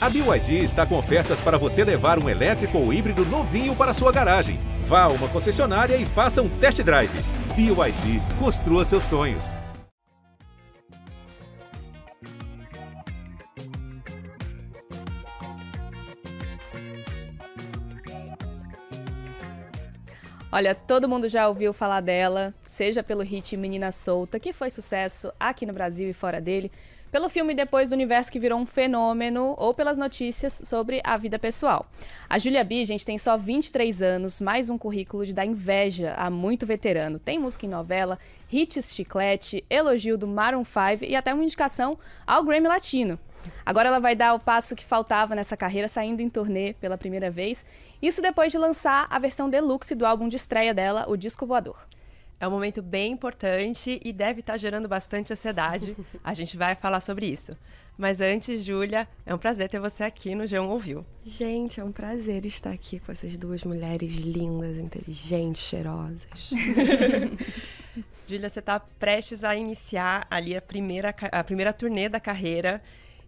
A BYD está com ofertas para você levar um elétrico ou híbrido novinho para sua garagem. Vá a uma concessionária e faça um test drive. BYD, construa seus sonhos. Olha, todo mundo já ouviu falar dela, seja pelo hit Menina Solta, que foi sucesso aqui no Brasil e fora dele, pelo filme Depois do Universo que virou um fenômeno ou pelas notícias sobre a vida pessoal. A Julia B, gente, tem só 23 anos, mais um currículo de dar inveja a muito veterano. Tem música em novela, hits chiclete, elogio do Maroon 5 e até uma indicação ao Grammy Latino. Agora ela vai dar o passo que faltava nessa carreira, saindo em turnê pela primeira vez. Isso depois de lançar a versão deluxe do álbum de estreia dela, o Disco Voador. É um momento bem importante e deve estar gerando bastante ansiedade. A gente vai falar sobre isso. Mas antes, Júlia, é um prazer ter você aqui no G1 Ouviu. Gente, é um prazer estar aqui com essas duas mulheres lindas, inteligentes, cheirosas. Júlia, você está prestes a iniciar ali a primeira, a primeira turnê da carreira.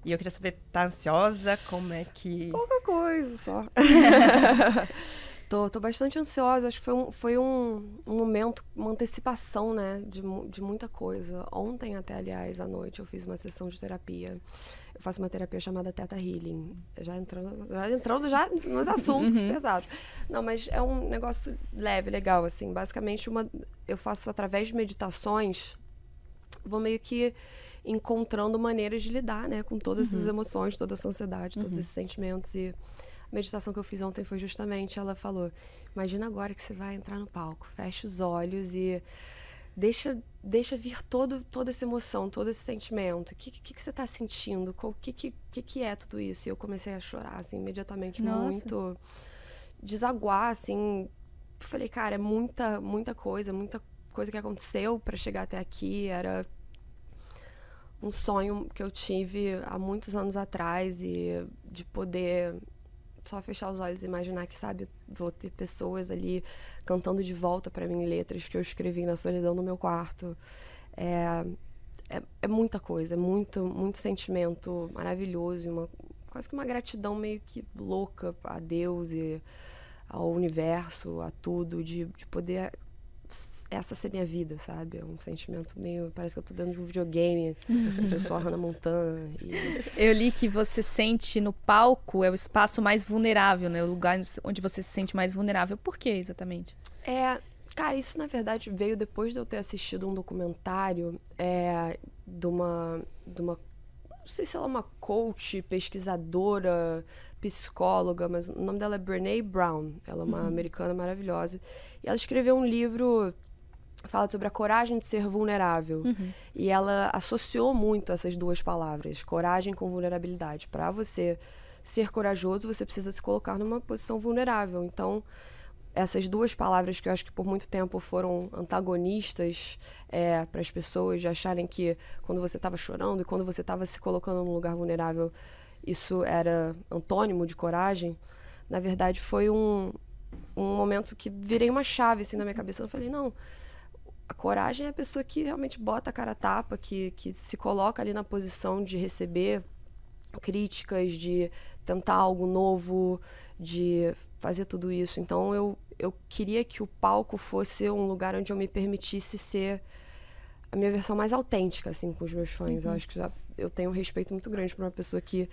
E eu queria saber, tá ansiosa? Como é que. Pouca coisa só. Tô, tô bastante ansiosa. Acho que foi um, foi um, um momento, uma antecipação, né, de, de muita coisa. Ontem, até, aliás, à noite, eu fiz uma sessão de terapia. Eu faço uma terapia chamada Teta Healing. Já entrando já, entrando já nos assuntos uhum. pesados. Não, mas é um negócio leve, legal, assim. Basicamente, uma, eu faço através de meditações, vou meio que encontrando maneiras de lidar, né, com todas uhum. essas emoções, toda essa ansiedade, todos uhum. esses sentimentos e meditação que eu fiz ontem foi justamente, ela falou, imagina agora que você vai entrar no palco, fecha os olhos e deixa deixa vir todo toda essa emoção, todo esse sentimento. O que, que, que você está sentindo? O que, que, que, é tudo isso? E eu comecei a chorar, assim, imediatamente, Nossa. muito desaguar, assim. Falei, cara, é muita, muita coisa, muita coisa que aconteceu para chegar até aqui. Era um sonho que eu tive há muitos anos atrás e de poder só fechar os olhos e imaginar que, sabe, vou ter pessoas ali cantando de volta para mim letras que eu escrevi na solidão no meu quarto. É, é, é, muita coisa, é muito, muito sentimento maravilhoso, uma, quase que uma gratidão meio que louca a Deus e ao universo, a tudo, de, de poder essa ser minha vida, sabe? É um sentimento meio. Parece que eu tô dentro de um videogame. eu sou a Hannah Montana. E... Eu li que você sente no palco é o espaço mais vulnerável, né? O lugar onde você se sente mais vulnerável. Por que exatamente? É. Cara, isso na verdade veio depois de eu ter assistido um documentário é, de uma. De uma não sei se ela é uma coach, pesquisadora, psicóloga, mas o nome dela é Brene Brown. Ela é uma uhum. americana maravilhosa. E ela escreveu um livro fala sobre a coragem de ser vulnerável. Uhum. E ela associou muito essas duas palavras, coragem com vulnerabilidade. Para você ser corajoso, você precisa se colocar numa posição vulnerável. Então, essas duas palavras que eu acho que por muito tempo foram antagonistas é, para as pessoas de acharem que quando você estava chorando e quando você estava se colocando num lugar vulnerável, isso era antônimo de coragem. Na verdade, foi um, um momento que virei uma chave assim na minha cabeça. Eu falei, não, a coragem é a pessoa que realmente bota a cara a tapa, que, que se coloca ali na posição de receber críticas, de tentar algo novo, de fazer tudo isso. Então eu, eu queria que o palco fosse um lugar onde eu me permitisse ser a minha versão mais autêntica, assim, com os meus fãs. Uhum. Eu acho que já, eu tenho um respeito muito grande por uma pessoa que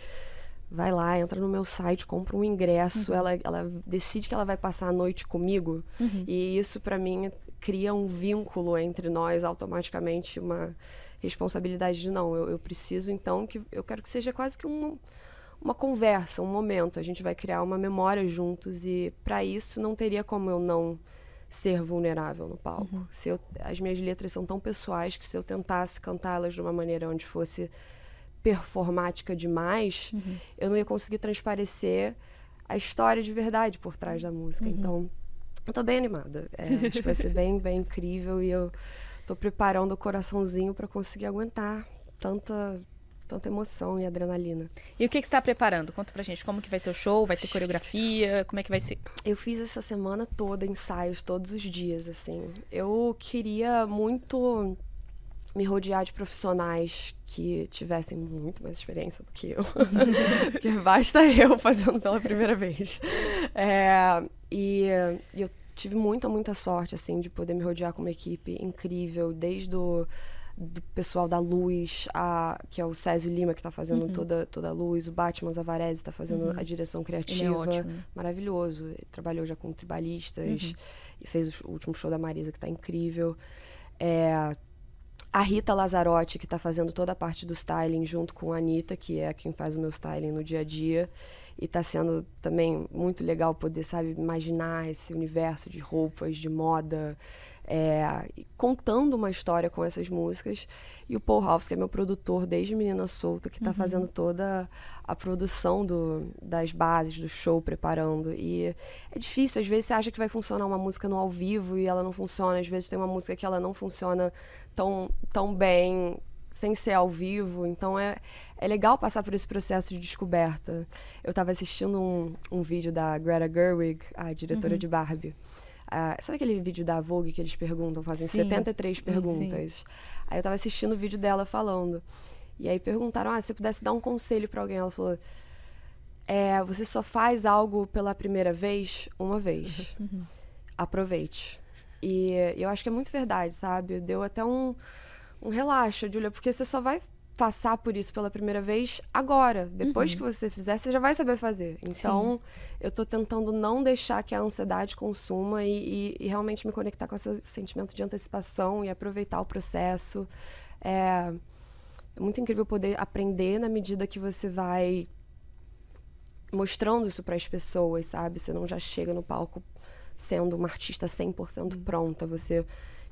vai lá, entra no meu site, compra um ingresso, uhum. ela, ela decide que ela vai passar a noite comigo. Uhum. E isso, para mim, cria um vínculo entre nós automaticamente, uma responsabilidade de não, eu, eu preciso então que eu quero que seja quase que um, uma conversa, um momento. A gente vai criar uma memória juntos e para isso não teria como eu não ser vulnerável no palco. Uhum. Se eu, as minhas letras são tão pessoais que se eu tentasse cantá-las de uma maneira onde fosse performática demais, uhum. eu não ia conseguir transparecer a história de verdade por trás da música. Uhum. Então, eu tô bem animada. É, acho que vai ser bem, bem incrível e eu tô preparando o coraçãozinho para conseguir aguentar tanta tanta emoção e adrenalina. E o que, que você está preparando? Conta pra gente como que vai ser o show, vai ter coreografia, como é que vai ser? Eu fiz essa semana toda ensaios, todos os dias, assim. Eu queria muito me rodear de profissionais que tivessem muito mais experiência do que eu. que basta eu fazendo pela primeira vez. É, e, e eu tive muita, muita sorte, assim, de poder me rodear com uma equipe incrível, desde o do pessoal da luz, a, que é o Césio Lima, que está fazendo uhum. toda, toda a luz, o Batman Zavarese está fazendo uhum. a direção criativa. Ele é ótimo. Maravilhoso. Ele trabalhou já com tribalistas uhum. e fez o último show da Marisa, que está incrível. É, a Rita Lazarotti, que está fazendo toda a parte do styling junto com a Anitta, que é quem faz o meu styling no dia a dia. E está sendo também muito legal poder, sabe, imaginar esse universo de roupas, de moda é, contando uma história com essas músicas. E o Paul House, que é meu produtor desde Menina Solta, que está uhum. fazendo toda a produção do, das bases do show, preparando. E é difícil, às vezes você acha que vai funcionar uma música no ao vivo e ela não funciona. Às vezes tem uma música que ela não funciona tão, tão bem sem ser ao vivo. Então é, é legal passar por esse processo de descoberta. Eu estava assistindo um, um vídeo da Greta Gerwig, a diretora uhum. de Barbie. Uh, sabe aquele vídeo da Vogue que eles perguntam, fazem sim. 73 perguntas? Sim. Aí eu tava assistindo o vídeo dela falando. E aí perguntaram: ah, se você pudesse dar um conselho para alguém, ela falou: é, você só faz algo pela primeira vez uma vez. Uhum. Aproveite. E eu acho que é muito verdade, sabe? Deu até um, um relaxo, Julia, porque você só vai passar por isso pela primeira vez agora. Depois uhum. que você fizer, você já vai saber fazer. Então, Sim. eu estou tentando não deixar que a ansiedade consuma e, e, e, realmente me conectar com esse sentimento de antecipação e aproveitar o processo. É, é muito incrível poder aprender na medida que você vai mostrando isso para as pessoas, sabe? Você não já chega no palco sendo uma artista 100% uhum. pronta. Você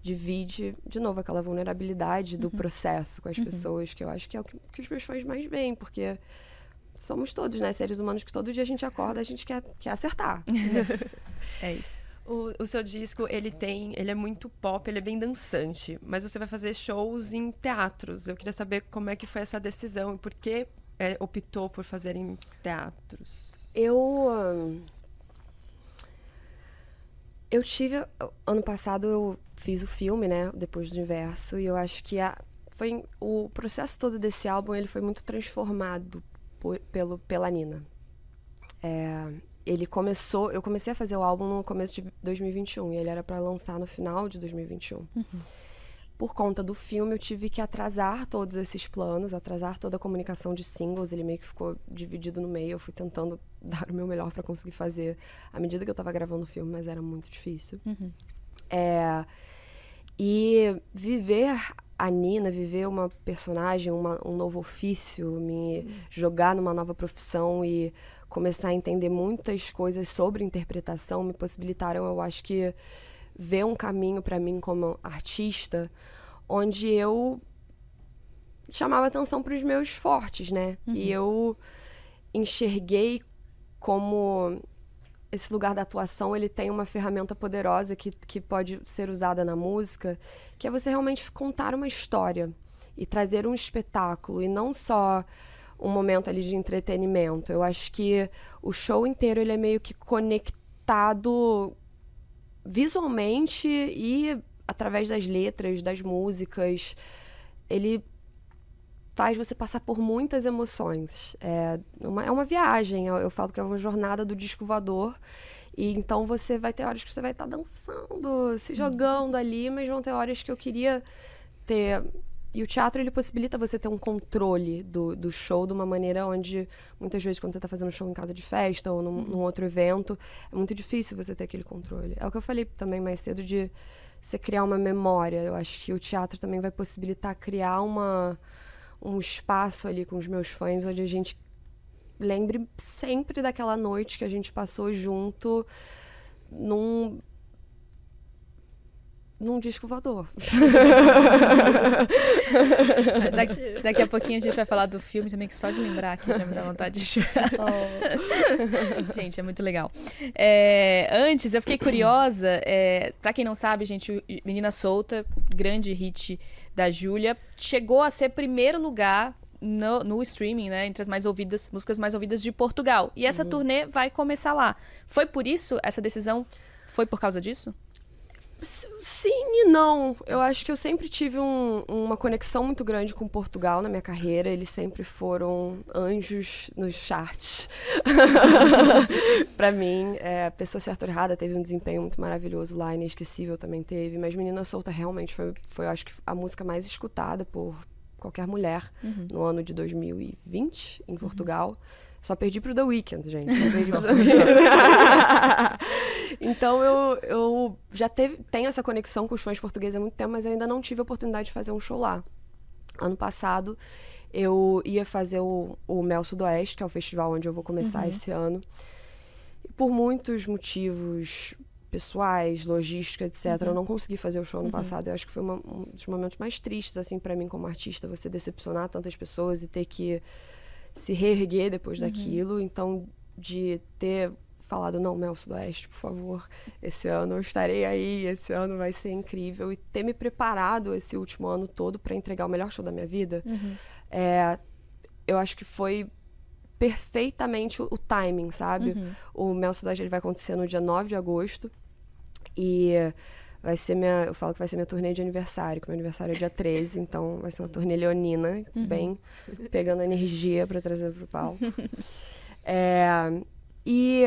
divide, de novo, aquela vulnerabilidade do uhum. processo com as uhum. pessoas, que eu acho que é o que, que os meus fãs mais veem, porque somos todos, né? Seres humanos que todo dia a gente acorda, a gente quer, quer acertar. é isso. O, o, seu disco, ele tem, ele é muito pop, ele é bem dançante, mas você vai fazer shows em teatros. Eu queria saber como é que foi essa decisão e por que é, optou por fazer em teatros. Eu eu tive ano passado eu fiz o filme, né, depois do universo, e eu acho que a, foi o processo todo desse álbum ele foi muito transformado por, pelo pela Nina. É, ele começou, eu comecei a fazer o álbum no começo de 2021 e ele era para lançar no final de 2021. Uhum. Por conta do filme, eu tive que atrasar todos esses planos, atrasar toda a comunicação de singles. Ele meio que ficou dividido no meio. Eu fui tentando dar o meu melhor para conseguir fazer à medida que eu estava gravando o filme, mas era muito difícil. Uhum. É, e viver a Nina, viver uma personagem, uma, um novo ofício, me uhum. jogar numa nova profissão e começar a entender muitas coisas sobre interpretação me possibilitaram, eu acho que, ver um caminho para mim como artista onde eu chamava atenção para os meus fortes, né? Uhum. E eu enxerguei como esse lugar da atuação ele tem uma ferramenta poderosa que, que pode ser usada na música, que é você realmente contar uma história e trazer um espetáculo e não só um momento ali de entretenimento. Eu acho que o show inteiro ele é meio que conectado visualmente e através das letras, das músicas. Ele faz você passar por muitas emoções. É uma, é uma viagem, eu, eu falo que é uma jornada do disco voador. E então você vai ter horas que você vai estar tá dançando, se uhum. jogando ali, mas vão ter horas que eu queria ter. E o teatro ele possibilita você ter um controle do, do show de uma maneira onde muitas vezes quando você está fazendo show em casa de festa ou num, uhum. num outro evento, é muito difícil você ter aquele controle. É o que eu falei também mais cedo de você criar uma memória. Eu acho que o teatro também vai possibilitar criar uma um espaço ali com os meus fãs onde a gente lembre sempre daquela noite que a gente passou junto num num disco voador. daqui, daqui, a pouquinho a gente vai falar do filme também, que só de lembrar aqui já me dá vontade de chorar. Oh. gente, é muito legal. É, antes, eu fiquei curiosa, é, pra quem não sabe, gente, Menina Solta, grande hit da Júlia, chegou a ser primeiro lugar no, no, streaming, né? Entre as mais ouvidas, músicas mais ouvidas de Portugal. E essa uhum. turnê vai começar lá. Foi por isso essa decisão? Foi por causa disso? Sim e não. Eu acho que eu sempre tive um, uma conexão muito grande com Portugal na minha carreira. Eles sempre foram anjos nos charts. para mim, é, a pessoa certa ou errada teve um desempenho muito maravilhoso lá, inesquecível também teve. Mas Menina Solta realmente foi, foi acho que, a música mais escutada por qualquer mulher uhum. no ano de 2020 em Portugal. Uhum. Só perdi pro The Weeknd, gente. então eu, eu já teve, tenho essa conexão com os fãs portugueses há muito tempo, mas eu ainda não tive a oportunidade de fazer um show lá. Ano passado eu ia fazer o, o Mel Sudoeste, que é o festival onde eu vou começar uhum. esse ano. E por muitos motivos pessoais, logística, etc. Uhum. Eu não consegui fazer o show ano uhum. passado. Eu acho que foi uma, um dos momentos mais tristes, assim, para mim como artista, você decepcionar tantas pessoas e ter que se reerguer depois uhum. daquilo. Então, de ter falado, não, Mel Sudoeste, por favor, esse ano eu estarei aí, esse ano vai ser incrível. E ter me preparado esse último ano todo para entregar o melhor show da minha vida, uhum. é, eu acho que foi perfeitamente o, o timing, sabe? Uhum. O Mel Sudoeste ele vai acontecer no dia 9 de agosto. E vai ser minha. Eu falo que vai ser minha turnê de aniversário, que meu aniversário é dia 13, então vai ser uma turnê leonina, uhum. bem pegando energia para trazer pro palco. é, e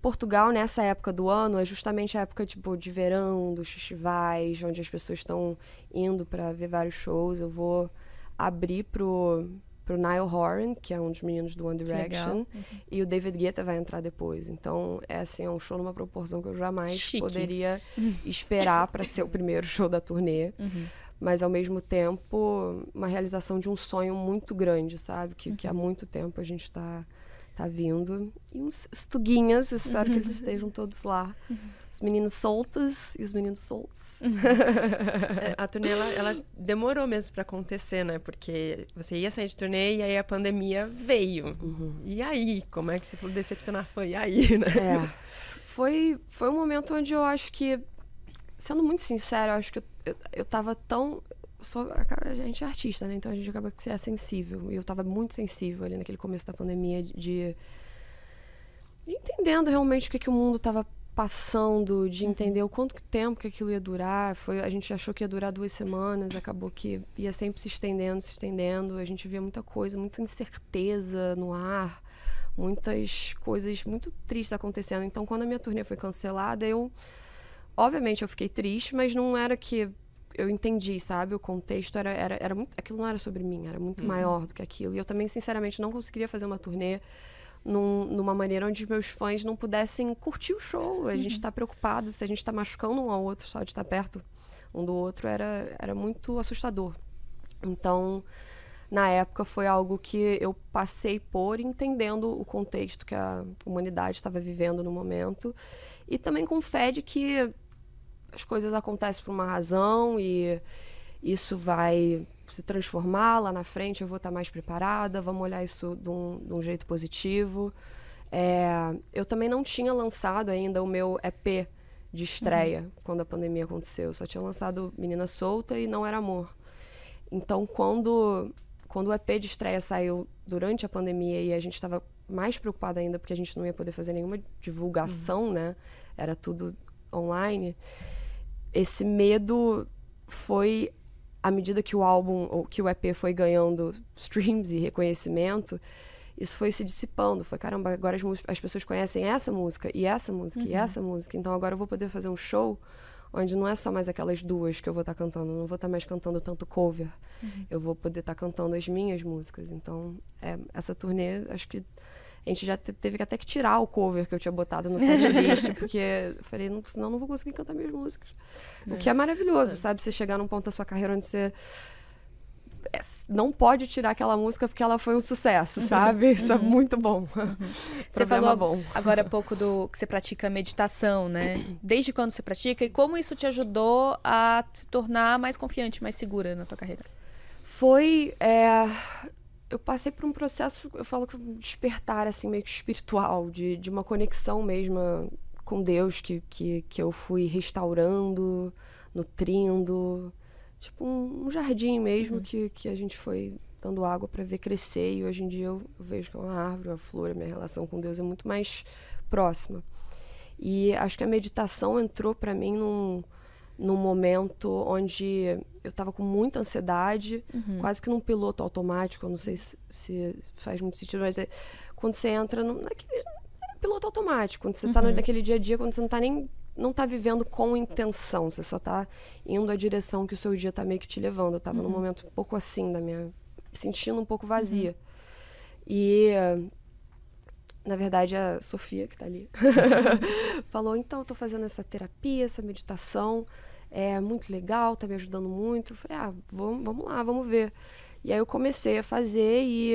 Portugal, nessa época do ano, é justamente a época tipo, de verão, dos festivais, onde as pessoas estão indo para ver vários shows. Eu vou abrir pro pro Niall Horan, que é um dos meninos do One Direction, uhum. e o David Guetta vai entrar depois. Então, é assim, é um show numa proporção que eu jamais Chique. poderia esperar para ser o primeiro show da turnê. Uhum. Mas, ao mesmo tempo, uma realização de um sonho muito grande, sabe? Que, uhum. que há uhum. muito tempo a gente está tá vindo. E uns, uns tuguinhas, espero que eles estejam todos lá. Os meninos soltos e os meninos soltos. é, a turnê, ela, ela demorou mesmo para acontecer, né? Porque você ia sair de turnê e aí a pandemia veio. Uhum. E aí? Como é que você falou decepcionar? Foi aí, né? É. Foi, foi um momento onde eu acho que, sendo muito sincero, eu acho que eu, eu, eu tava tão sou, a gente é artista, né? Então a gente acaba que ser sensível. E eu estava muito sensível ali naquele começo da pandemia de, de entendendo realmente o que, que o mundo estava passando, de uhum. entender o quanto tempo que aquilo ia durar. Foi, a gente achou que ia durar duas semanas, acabou que ia sempre se estendendo, se estendendo. A gente via muita coisa, muita incerteza no ar, muitas coisas muito tristes acontecendo. Então, quando a minha turnê foi cancelada, eu obviamente eu fiquei triste, mas não era que eu entendi, sabe? O contexto era, era, era muito. Aquilo não era sobre mim, era muito uhum. maior do que aquilo. E eu também, sinceramente, não conseguiria fazer uma turnê num, numa maneira onde meus fãs não pudessem curtir o show. A uhum. gente está preocupado se a gente está machucando um ao outro, só de estar perto um do outro era, era muito assustador. Então, na época, foi algo que eu passei por entendendo o contexto que a humanidade estava vivendo no momento. E também com fé de que as coisas acontecem por uma razão e isso vai se transformar lá na frente, eu vou estar mais preparada, vamos olhar isso de um, de um jeito positivo. É, eu também não tinha lançado ainda o meu EP de estreia uhum. quando a pandemia aconteceu. Eu só tinha lançado Menina Solta e Não Era Amor. Então, quando, quando o EP de estreia saiu durante a pandemia e a gente estava mais preocupada ainda porque a gente não ia poder fazer nenhuma divulgação, uhum. né? Era tudo online esse medo foi à medida que o álbum ou que o EP foi ganhando streams e reconhecimento, isso foi se dissipando. Foi, caramba, agora as, as pessoas conhecem essa música e essa música uhum. e essa música. Então agora eu vou poder fazer um show onde não é só mais aquelas duas que eu vou estar tá cantando. Não vou estar tá mais cantando tanto cover. Uhum. Eu vou poder estar tá cantando as minhas músicas. Então, é, essa turnê, acho que a gente já teve até que tirar o cover que eu tinha botado no setlist, porque eu falei, não, senão não vou conseguir cantar minhas músicas. É. O que é maravilhoso, é. sabe? Você chegar num ponto da sua carreira onde você é, não pode tirar aquela música porque ela foi um sucesso, sabe? Isso é uhum. é muito bom. Uhum. Você falou bom. agora há pouco do que você pratica meditação, né? Desde quando você pratica e como isso te ajudou a se tornar mais confiante, mais segura na tua carreira? Foi é, eu passei por um processo, eu falo que um despertar, assim, meio que espiritual, de, de uma conexão mesmo com Deus que, que, que eu fui restaurando, nutrindo. Tipo um, um jardim mesmo uhum. que, que a gente foi dando água para ver crescer. E hoje em dia eu, eu, vejo que é uma árvore, uma flor, a minha relação com Deus é muito mais próxima. E acho que a meditação entrou para mim num, num momento onde eu estava com muita ansiedade, uhum. quase que num piloto automático. Eu não sei se, se faz muito sentido, mas é quando você entra no, naquele piloto automático, quando você está uhum. naquele dia a dia, quando você não está nem não está vivendo com intenção, você só está indo a direção que o seu dia está meio que te levando. Eu estava uhum. num momento um pouco assim da minha, sentindo um pouco vazia. Uhum. E na verdade a Sofia que está ali falou, então eu tô fazendo essa terapia, essa meditação, é muito legal, tá me ajudando muito. Eu falei, ah, vamos, vamos lá, vamos ver. E aí eu comecei a fazer e,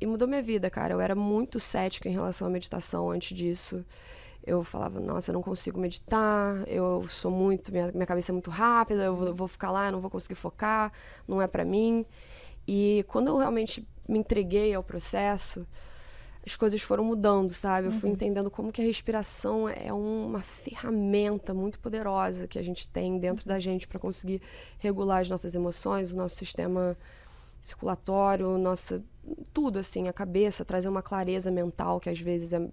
e mudou minha vida, cara. Eu era muito cética em relação à meditação antes disso. Eu falava, nossa, eu não consigo meditar, eu sou muito, minha, minha cabeça é muito rápida, eu vou, ficar lá, eu não vou conseguir focar, não é para mim. E quando eu realmente me entreguei ao processo, as coisas foram mudando, sabe? Eu fui uhum. entendendo como que a respiração é uma ferramenta muito poderosa que a gente tem dentro da gente para conseguir regular as nossas emoções, o nosso sistema circulatório, nossa tudo assim, a cabeça, trazer uma clareza mental que às vezes é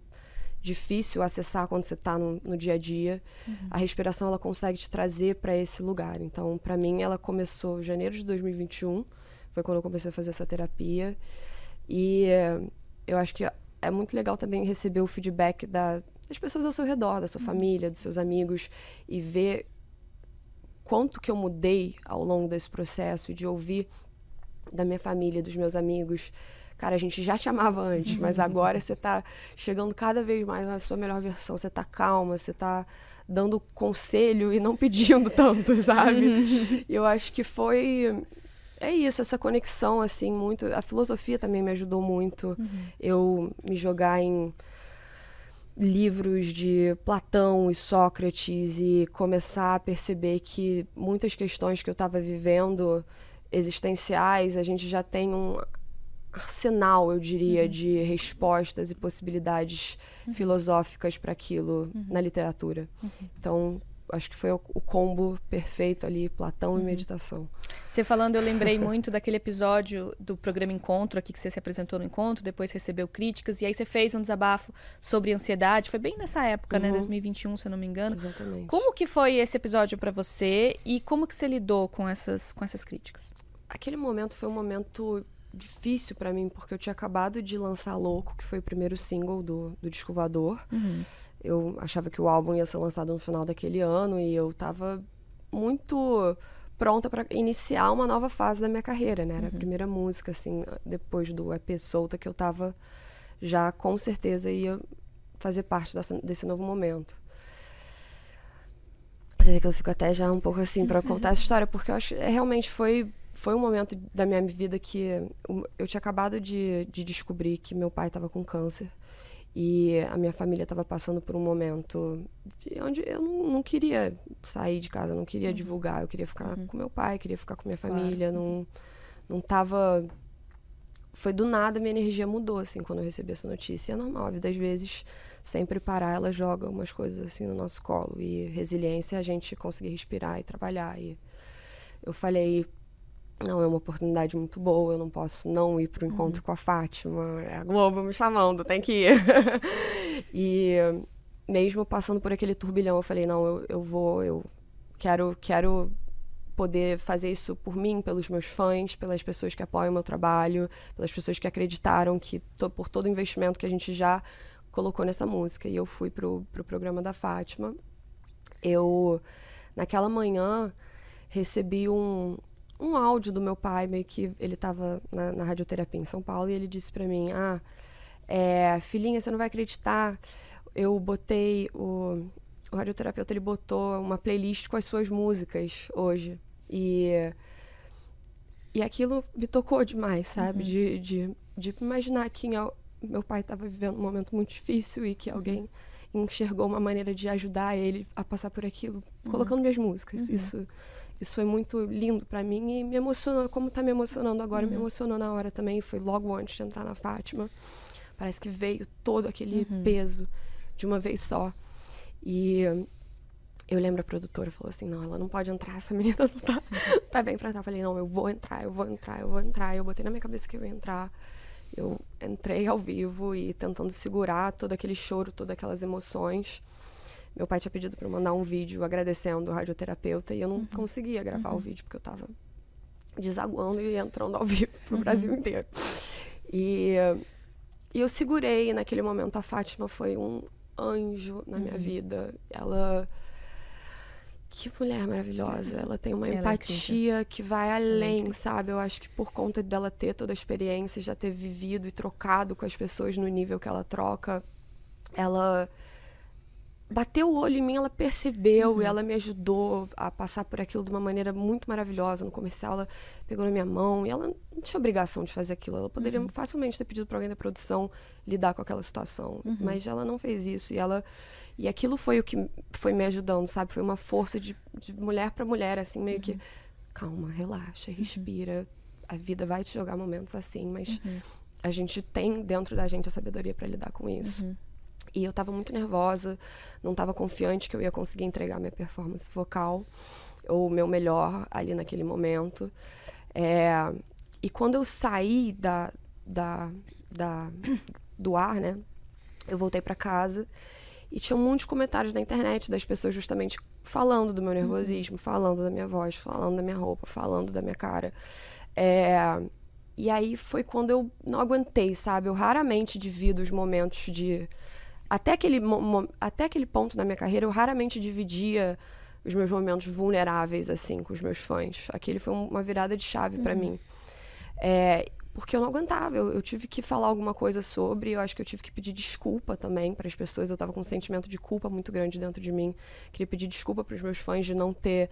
difícil acessar quando você está no, no, dia a dia. Uhum. A respiração ela consegue te trazer para esse lugar. Então, para mim, ela começou em janeiro de 2021, foi quando eu comecei a fazer essa terapia. E eu acho que é muito legal também receber o feedback da, das pessoas ao seu redor, da sua uhum. família, dos seus amigos, e ver quanto que eu mudei ao longo desse processo, de ouvir da minha família, dos meus amigos. Cara, a gente já te amava antes, mas agora você está chegando cada vez mais na sua melhor versão. Você está calma, você está dando conselho e não pedindo tanto, sabe? Uhum. eu acho que foi é isso, essa conexão, assim, muito. A filosofia também me ajudou muito. Uhum. Eu me jogar em livros de Platão e Sócrates e começar a perceber que muitas questões que eu estava vivendo existenciais, a gente já tem um arsenal, eu diria, uhum. de respostas e possibilidades uhum. filosóficas para aquilo uhum. na literatura. Então, acho que foi o, o combo perfeito ali, Platão uhum. e meditação. Você falando, eu lembrei muito daquele episódio do programa Encontro, aqui que você se apresentou no Encontro, depois recebeu críticas, e aí você fez um desabafo sobre ansiedade, foi bem nessa época, né, uhum. né, 2021, se eu não me engano. Exatamente. Como que foi esse episódio para você e como que você lidou com essas, com essas críticas? Aquele momento foi um momento difícil para mim, porque eu tinha acabado de lançar Louco, que foi o primeiro single do, do Disco Voador. Uhum eu achava que o álbum ia ser lançado no final daquele ano e eu estava muito pronta para iniciar uma nova fase da minha carreira, né? Era uhum. a primeira música, assim, depois do EP Solta, que eu estava já com certeza ia fazer parte dessa, desse novo momento. Você vê que eu fico até já um pouco assim para contar essa história, porque eu acho que é, realmente foi foi um momento da minha vida que eu tinha acabado de, de descobrir que meu pai estava com câncer. E a minha família estava passando por um momento de onde eu não, não, queria sair de casa, não queria uhum. divulgar, eu queria ficar uhum. com meu pai, queria ficar com minha claro. família, não não tava foi do nada minha energia mudou assim quando eu recebi essa notícia. É normal, a vida às vezes sem preparar ela joga umas coisas assim no nosso colo e resiliência é a gente conseguir respirar e trabalhar e eu falei não, é uma oportunidade muito boa, eu não posso não ir para o encontro uhum. com a Fátima, é a Globo me chamando, tem que ir. e mesmo passando por aquele turbilhão, eu falei, não, eu, eu vou, eu quero, quero poder fazer isso por mim, pelos meus fãs, pelas pessoas que apoiam o meu trabalho, pelas pessoas que acreditaram que por todo o investimento que a gente já colocou nessa música. E eu fui pro, pro programa da Fátima. Eu, naquela manhã, recebi um, um áudio do meu pai, meio que ele estava na, na, radioterapia em São Paulo, e ele disse para mim: Ah, é, filhinha, você não vai acreditar. Eu botei o, o radioterapeuta ele botou uma playlist com as suas músicas hoje. E, e aquilo me tocou demais, sabe? Uhum. De, de, de imaginar que meu pai estava vivendo um momento muito difícil e que alguém enxergou uma maneira de ajudar ele a passar por aquilo, uhum. colocando minhas músicas. Uhum. Isso isso foi muito lindo para mim e me emocionou, como tá me emocionando agora, uhum. me emocionou na hora também, foi logo antes de entrar na Fátima. Parece que veio todo aquele uhum. peso de uma vez só. E eu lembro a produtora falou assim: "Não, ela não pode entrar, essa menina não tá, tá bem para entrar". Eu falei: "Não, eu vou entrar, eu vou entrar, eu vou entrar". Eu botei na minha cabeça que eu ia entrar. Eu entrei ao vivo e tentando segurar todo aquele choro, todas aquelas emoções. Meu pai tinha pedido para eu mandar um vídeo agradecendo o radioterapeuta e eu não Uhum. conseguia gravar o vídeo porque eu tava desaguando e entrando ao vivo pro Uhum. Brasil inteiro. E, e eu segurei naquele momento. A Fátima foi um anjo na Uhum. minha vida. Ela. Que mulher maravilhosa. Ela tem uma Ela é empatia que vai além, sabe? Eu acho que por conta dela ter toda a experiência, já ter vivido e trocado com as pessoas no nível que ela troca, ela bateu o olho em mim, ela percebeu e ela me ajudou a passar por aquilo de uma maneira muito maravilhosa. No comercial, ela pegou na minha mão e ela não tinha obrigação de fazer aquilo. Ela poderia facilmente ter pedido para alguém da produção lidar com aquela situação, mas ela não fez isso e ela e aquilo foi o que foi me ajudando, sabe? Foi uma força de, de mulher para mulher, assim, meio que calma, relaxa, respira. A vida vai te jogar momentos assim, mas a gente tem dentro da gente a sabedoria para lidar com isso. E eu tava muito nervosa, não tava confiante que eu ia conseguir entregar minha performance vocal, ou o meu melhor ali naquele momento. É, e quando eu saí da, da, da, do ar, né, eu voltei para casa e tinha muitos comentários na internet das pessoas justamente falando do meu nervosismo, falando da minha voz, falando da minha roupa, falando da minha cara. É, e aí foi quando eu não aguentei, sabe? Eu raramente divido os momentos de. Até aquele, até aquele ponto na minha carreira, eu raramente dividia os meus momentos vulneráveis, assim, com os meus fãs. Aquele foi um- uma virada de chave pra mim. É, porque eu não aguentava, eu, eu tive que falar alguma coisa sobre, eu acho que eu tive que pedir desculpa também para as pessoas. Eu tava com um sentimento de culpa muito grande dentro de mim. Queria pedir desculpa para os meus fãs de não ter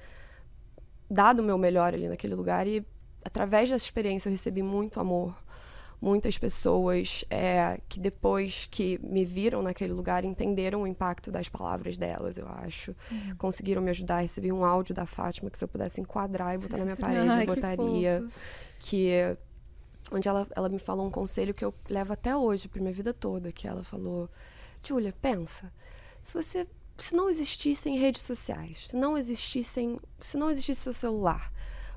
dado o meu melhor ali naquele lugar. E através dessa experiência eu recebi muito amor. Muitas pessoas é, que depois que me viram naquele lugar entenderam o impacto das palavras delas, eu acho. Conseguiram me ajudar. Recebi um áudio da Fátima que se eu pudesse enquadrar e botar na minha parede, Ai, eu que botaria fofo. que onde ela, ela me falou um conselho que eu levo até hoje, para minha vida toda, que ela falou: "Júlia, pensa, se você se não existissem redes sociais, se não existissem, se não existisse seu celular,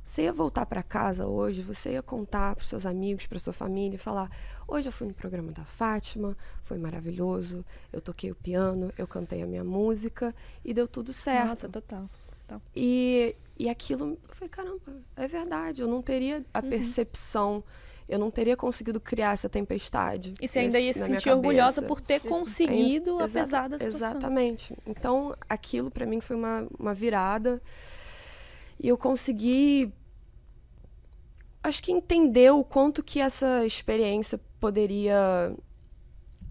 você ia voltar para casa hoje, você ia contar para seus amigos, para sua família, e falar: "Hoje eu fui no programa da Fátima, foi maravilhoso, eu toquei o piano, eu cantei a minha música e deu tudo certo". Nossa, total. total. E, e aquilo, falei, caramba, é verdade. Eu não teria a Uhum. percepção, eu não teria conseguido criar essa tempestade. E você ainda ia se sentir orgulhosa por ter conseguido, Ainda- apesar da situação. Exatamente. Então, aquilo para mim foi uma, uma virada. E eu consegui, acho que entender o quanto que essa experiência poderia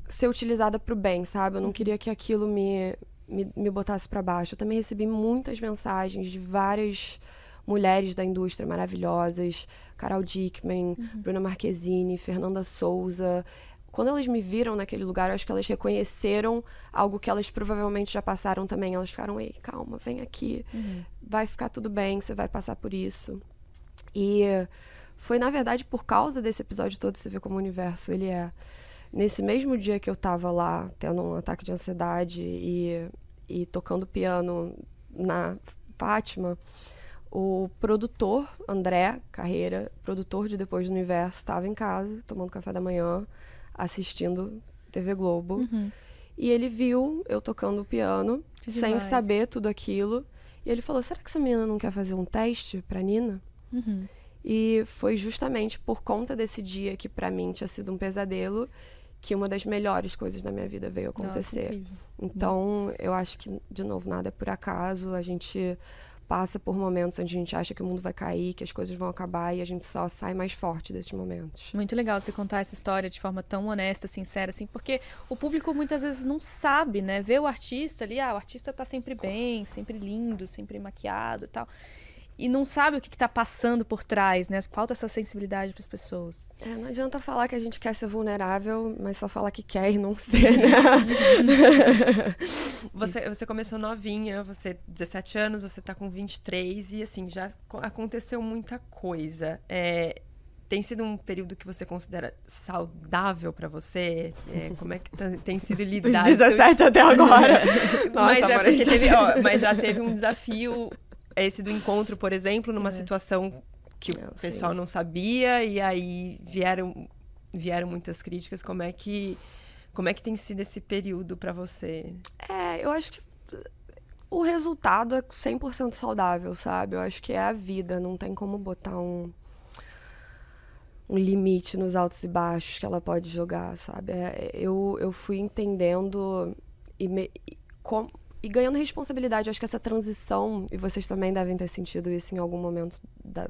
ser utilizada para o bem, sabe? Eu não queria que aquilo me, me, me botasse para baixo. Eu também recebi muitas mensagens de várias mulheres da indústria maravilhosas, Carol Dickman, Bruna Marquezine, Fernanda Souza. Quando elas me viram naquele lugar, eu acho que elas reconheceram algo que elas provavelmente já passaram também. Elas ficaram, ei, calma, vem aqui, vai ficar tudo bem, você vai passar por isso. E foi, na verdade, por causa desse episódio todo, você vê como o universo ele é. Nesse mesmo dia que eu tava lá, tendo um ataque de ansiedade e, e tocando piano na Fátima, o produtor, André Carreira, produtor de Depois do Universo, estava em casa, tomando café da manhã, assistindo TV Globo. Uhum. E ele viu eu tocando piano, Que sem demais. saber tudo aquilo. E ele falou: será que essa menina não quer fazer um teste pra Nina? Uhum. E foi justamente por conta desse dia que pra mim tinha sido um pesadelo que uma das melhores coisas da minha vida veio Nossa, acontecer. incrível. então, eu acho que, de novo, nada é por acaso. A gente passa por momentos onde a gente acha que o mundo vai cair, que as coisas vão acabar e a gente só sai mais forte desses momentos. Muito legal você contar essa história de forma tão honesta, sincera, assim, porque o público muitas vezes não sabe, né? Vê o artista ali, ah, o artista tá sempre bem, sempre lindo, sempre maquiado e tal. E não sabe o que, que tá passando por trás, né? Falta essa sensibilidade para as pessoas. É, não adianta falar que a gente quer ser vulnerável, mas só falar que quer e não ser, né? Você, você começou novinha, você 17 anos, você tá com 23 e assim, já co- aconteceu muita coisa. É, tem sido um período que você considera saudável pra você? É, como é que tá- tem sido lidar? 17 até agora. mas, Nossa, é porque a gente- teve, ó, mas já teve um desafio, esse do encontro, por exemplo, numa É. situação que o Não, pessoal sim. não sabia e aí vieram vieram muitas críticas. Como é que como é que tem sido esse período pra você? É, eu acho que o resultado é 100% saudável, sabe? Eu acho que é a vida, não tem como botar um um limite nos altos e baixos que ela pode jogar, sabe? É, eu, eu fui entendendo e, me, e, com, e ganhando responsabilidade. Eu acho que essa transição, e vocês também devem ter sentido isso em algum momento da,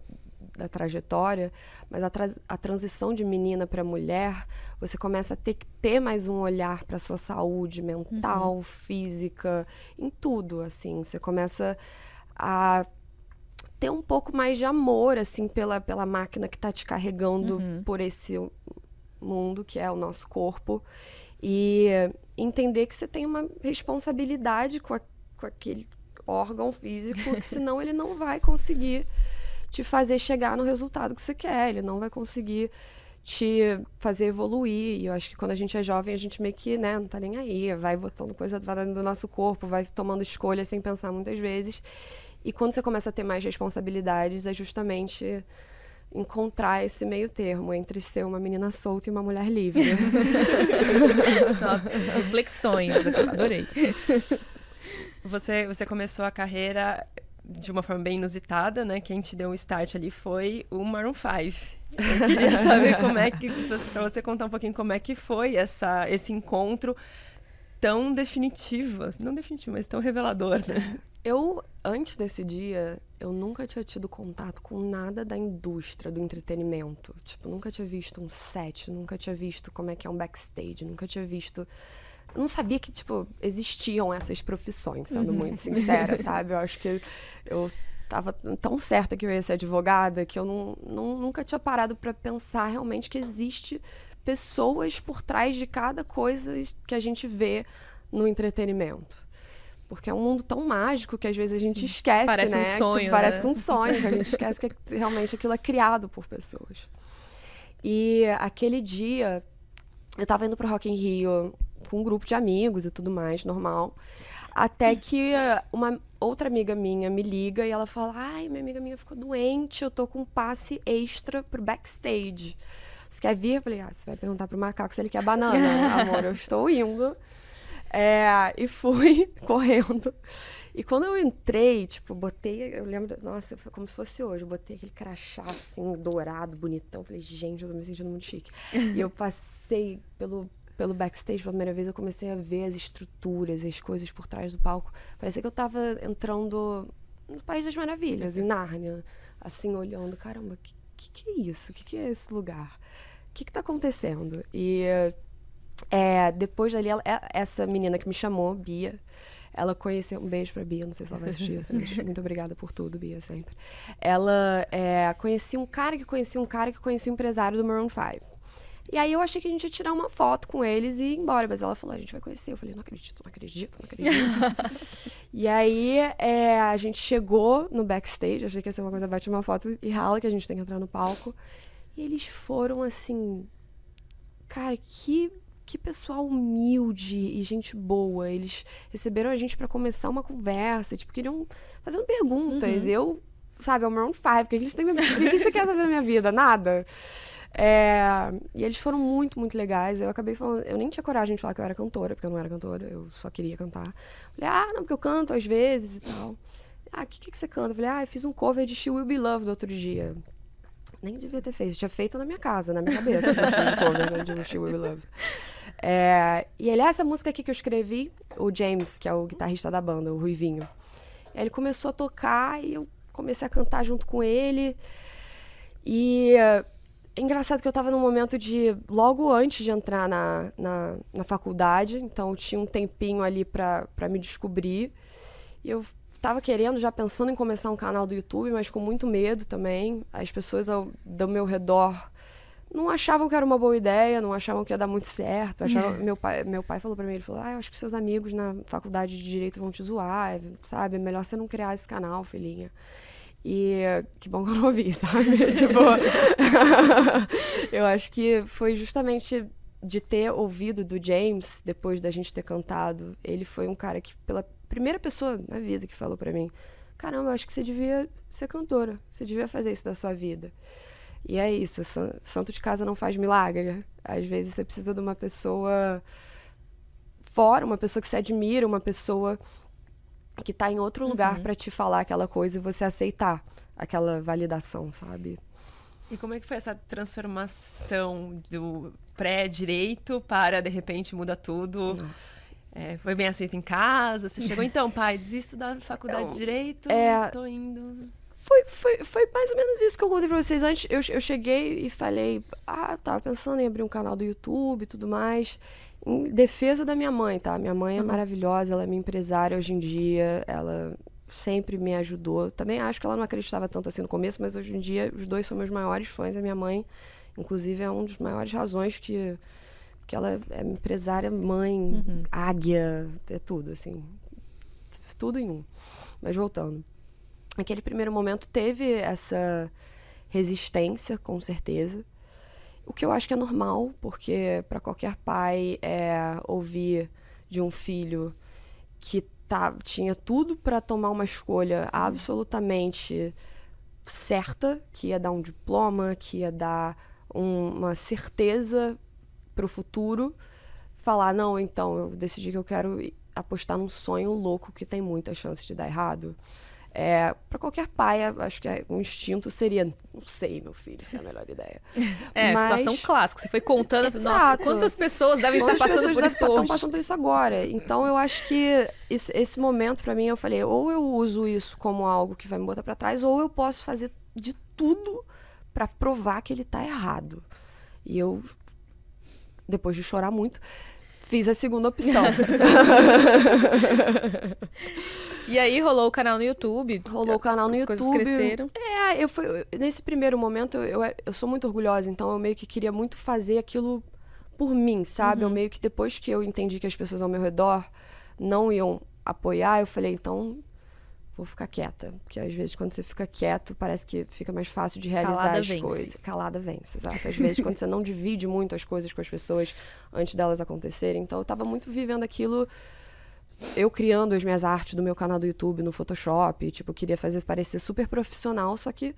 da trajetória, mas a, tra a transição de menina para mulher, você começa a ter que ter mais um olhar para sua saúde mental, uhum. física, em tudo, assim. Você começa a ter um pouco mais de amor, assim, pela, pela máquina que está te carregando uhum. por esse mundo que é o nosso corpo. E entender que você tem uma responsabilidade com, a, com aquele órgão físico, que senão ele não vai conseguir te fazer chegar no resultado que você quer, ele não vai conseguir te fazer evoluir. E eu acho que quando a gente é jovem, a gente meio que, né, não tá nem aí, vai botando coisa do nosso corpo, vai tomando escolhas sem pensar muitas vezes. E quando você começa a ter mais responsabilidades, é justamente encontrar esse meio termo entre ser uma menina solta e uma mulher livre. Nossa, reflexões, adorei. Você, você começou a carreira de uma forma bem inusitada, né? Quem te deu um start ali foi o Maroon 5. Eu queria saber como é que, para você contar um pouquinho como é que foi essa, esse encontro tão definitivo, não definitivo, mas tão revelador, né? Eu, antes desse dia, eu nunca tinha tido contato com nada da indústria do entretenimento. Tipo, nunca tinha visto um set, nunca tinha visto como é que é um backstage, nunca tinha visto. Eu não sabia que, tipo, existiam essas profissões, sendo uhum. muito sincera, sabe? Eu acho que eu tava tão certa que eu ia ser advogada que eu não, não nunca tinha parado para pensar realmente que existe pessoas por trás de cada coisa que a gente vê no entretenimento. Porque é um mundo tão mágico que às vezes a gente esquece, parece né? Um sonho, tipo, parece né? que um sonho, que a gente esquece que realmente aquilo é criado por pessoas. E aquele dia, eu tava indo pro Rock in Rio com um grupo de amigos e tudo mais, normal. Até que uma outra amiga minha me liga e ela fala: Ai, minha amiga minha ficou doente, eu tô com um passe extra pro backstage. Você quer vir? Eu falei: Ah, você vai perguntar pro macaco se ele quer banana. Amor, eu estou indo. É, e fui correndo. E quando eu entrei, tipo, botei, eu lembro, nossa, foi como se fosse hoje, eu botei aquele crachá assim, dourado, bonitão. Falei, gente, eu tô me sentindo muito chique. e eu passei pelo, pelo backstage pela primeira vez, eu comecei a ver as estruturas, as coisas por trás do palco. Parecia que eu tava entrando no País das Maravilhas, em Nárnia, assim, olhando, caramba, o que, que, que, é isso? O que, que é esse lugar? O que, que tá acontecendo? E é, depois dali, ela, é, essa menina que me chamou, Bia, ela conheceu. Um beijo pra Bia, não sei se ela vai assistir isso, mas muito obrigada por tudo, Bia, sempre. Ela é, conhecia um cara que conhecia um cara que conhecia um empresário do Maroon 5. E aí eu achei que a gente ia tirar uma foto com eles e ir embora. Mas ela falou, a gente vai conhecer. Eu falei, não acredito, não acredito, não acredito. e aí é, a gente chegou no backstage, achei que ia ser uma coisa, bate uma foto e rala, que a gente tem que entrar no palco. E eles foram assim. Cara, que que pessoal humilde e gente boa. Eles receberam a gente para começar uma conversa, tipo, queriam fazendo perguntas. Uhum. Eu, sabe, é o Maroon 5, o que, eles têm, o que você quer saber da minha vida? Nada. É, e eles foram muito, muito legais. Eu acabei falando, eu nem tinha coragem de falar que eu era cantora, porque eu não era cantora, eu só queria cantar. Falei, ah, não, porque eu canto às vezes e tal. Ah, o que, que, que você canta? Eu falei, ah, eu fiz um cover de She Will Be Loved outro dia. Nem devia ter feito, tinha feito na minha casa, na minha cabeça. eu cover né, de She Will Be Loved. É, e ele, essa música aqui que eu escrevi, o James, que é o guitarrista da banda, o Ruivinho, ele começou a tocar e eu comecei a cantar junto com ele. E é engraçado que eu estava num momento de. logo antes de entrar na, na, na faculdade, então eu tinha um tempinho ali para me descobrir. E eu estava querendo, já pensando em começar um canal do YouTube, mas com muito medo também. As pessoas ao, do meu redor não achavam que era uma boa ideia, não achavam que ia dar muito certo. Achavam, meu, pai, meu pai falou para mim, ele falou, ah, eu acho que seus amigos na faculdade de Direito vão te zoar, sabe? É melhor você não criar esse canal, filhinha. E que bom que eu não ouvi, sabe? tipo, eu acho que foi justamente de ter ouvido do James, depois da gente ter cantado, ele foi um cara que, pela primeira pessoa na vida que falou para mim, caramba, eu acho que você devia ser cantora, você devia fazer isso da sua vida. E é isso, santo de casa não faz milagre. Às vezes você precisa de uma pessoa fora, uma pessoa que se admira, uma pessoa que tá em outro lugar pra te falar aquela coisa e você aceitar aquela validação, sabe? E como é que foi essa transformação do pré-direito para, de repente, muda tudo? É, foi bem aceito em casa? Você chegou, então, pai, desisto da faculdade Não, de Direito, é- tô indo... Foi, foi, foi mais ou menos isso que eu contei pra vocês antes. Eu, eu cheguei e falei, ah, tava pensando em abrir um canal do YouTube e tudo mais. Em defesa da minha mãe, tá? Minha mãe é maravilhosa, ela é minha empresária hoje em dia, ela sempre me ajudou. Também acho que ela não acreditava tanto assim no começo, mas hoje em dia os dois são meus maiores fãs. A minha mãe, inclusive, é uma das maiores razões que, que ela é empresária, mãe, águia, é tudo, assim. Tudo em um. Mas voltando naquele primeiro momento teve essa resistência, com certeza. O que eu acho que é normal, porque para qualquer pai é ouvir de um filho que tá, tinha tudo para tomar uma escolha absolutamente certa, que ia dar um diploma, que ia dar um- uma certeza para o futuro, falar não, então eu decidi que eu quero apostar num sonho louco que tem muita chance de dar errado. É, para qualquer pai, acho que é- um instinto seria, não sei, meu filho, se é a melhor ideia. É, Mas- situação clássica. Você foi contando, nossa, Exato. quantas pessoas devem estar Quantas passando pessoas por isso estar- hoje? estão passando por isso agora. Então eu acho que isso- esse momento pra mim eu falei, ou eu uso isso como algo que vai me botar pra trás, ou eu posso fazer de tudo pra provar que ele tá errado. E eu depois de chorar muito, fiz a segunda opção. E aí rolou o canal no YouTube. Rolou o canal no as coisas YouTube. cresceram. É, eu fui, nesse primeiro momento eu, eu, eu sou muito orgulhosa, então eu meio que queria muito fazer aquilo por mim, sabe? Eu meio que depois que eu entendi que as pessoas ao meu redor não iam apoiar, eu falei, então vou ficar quieta, porque às vezes quando você fica quieto, parece que fica mais fácil de realizar Calada as vence. coisas. Calada vence, exato. Às vezes quando você não divide muito as coisas com as pessoas antes delas acontecerem, então eu tava muito vivendo aquilo eu criando as minhas artes do meu canal do YouTube no Photoshop, tipo, queria fazer parecer super profissional, só que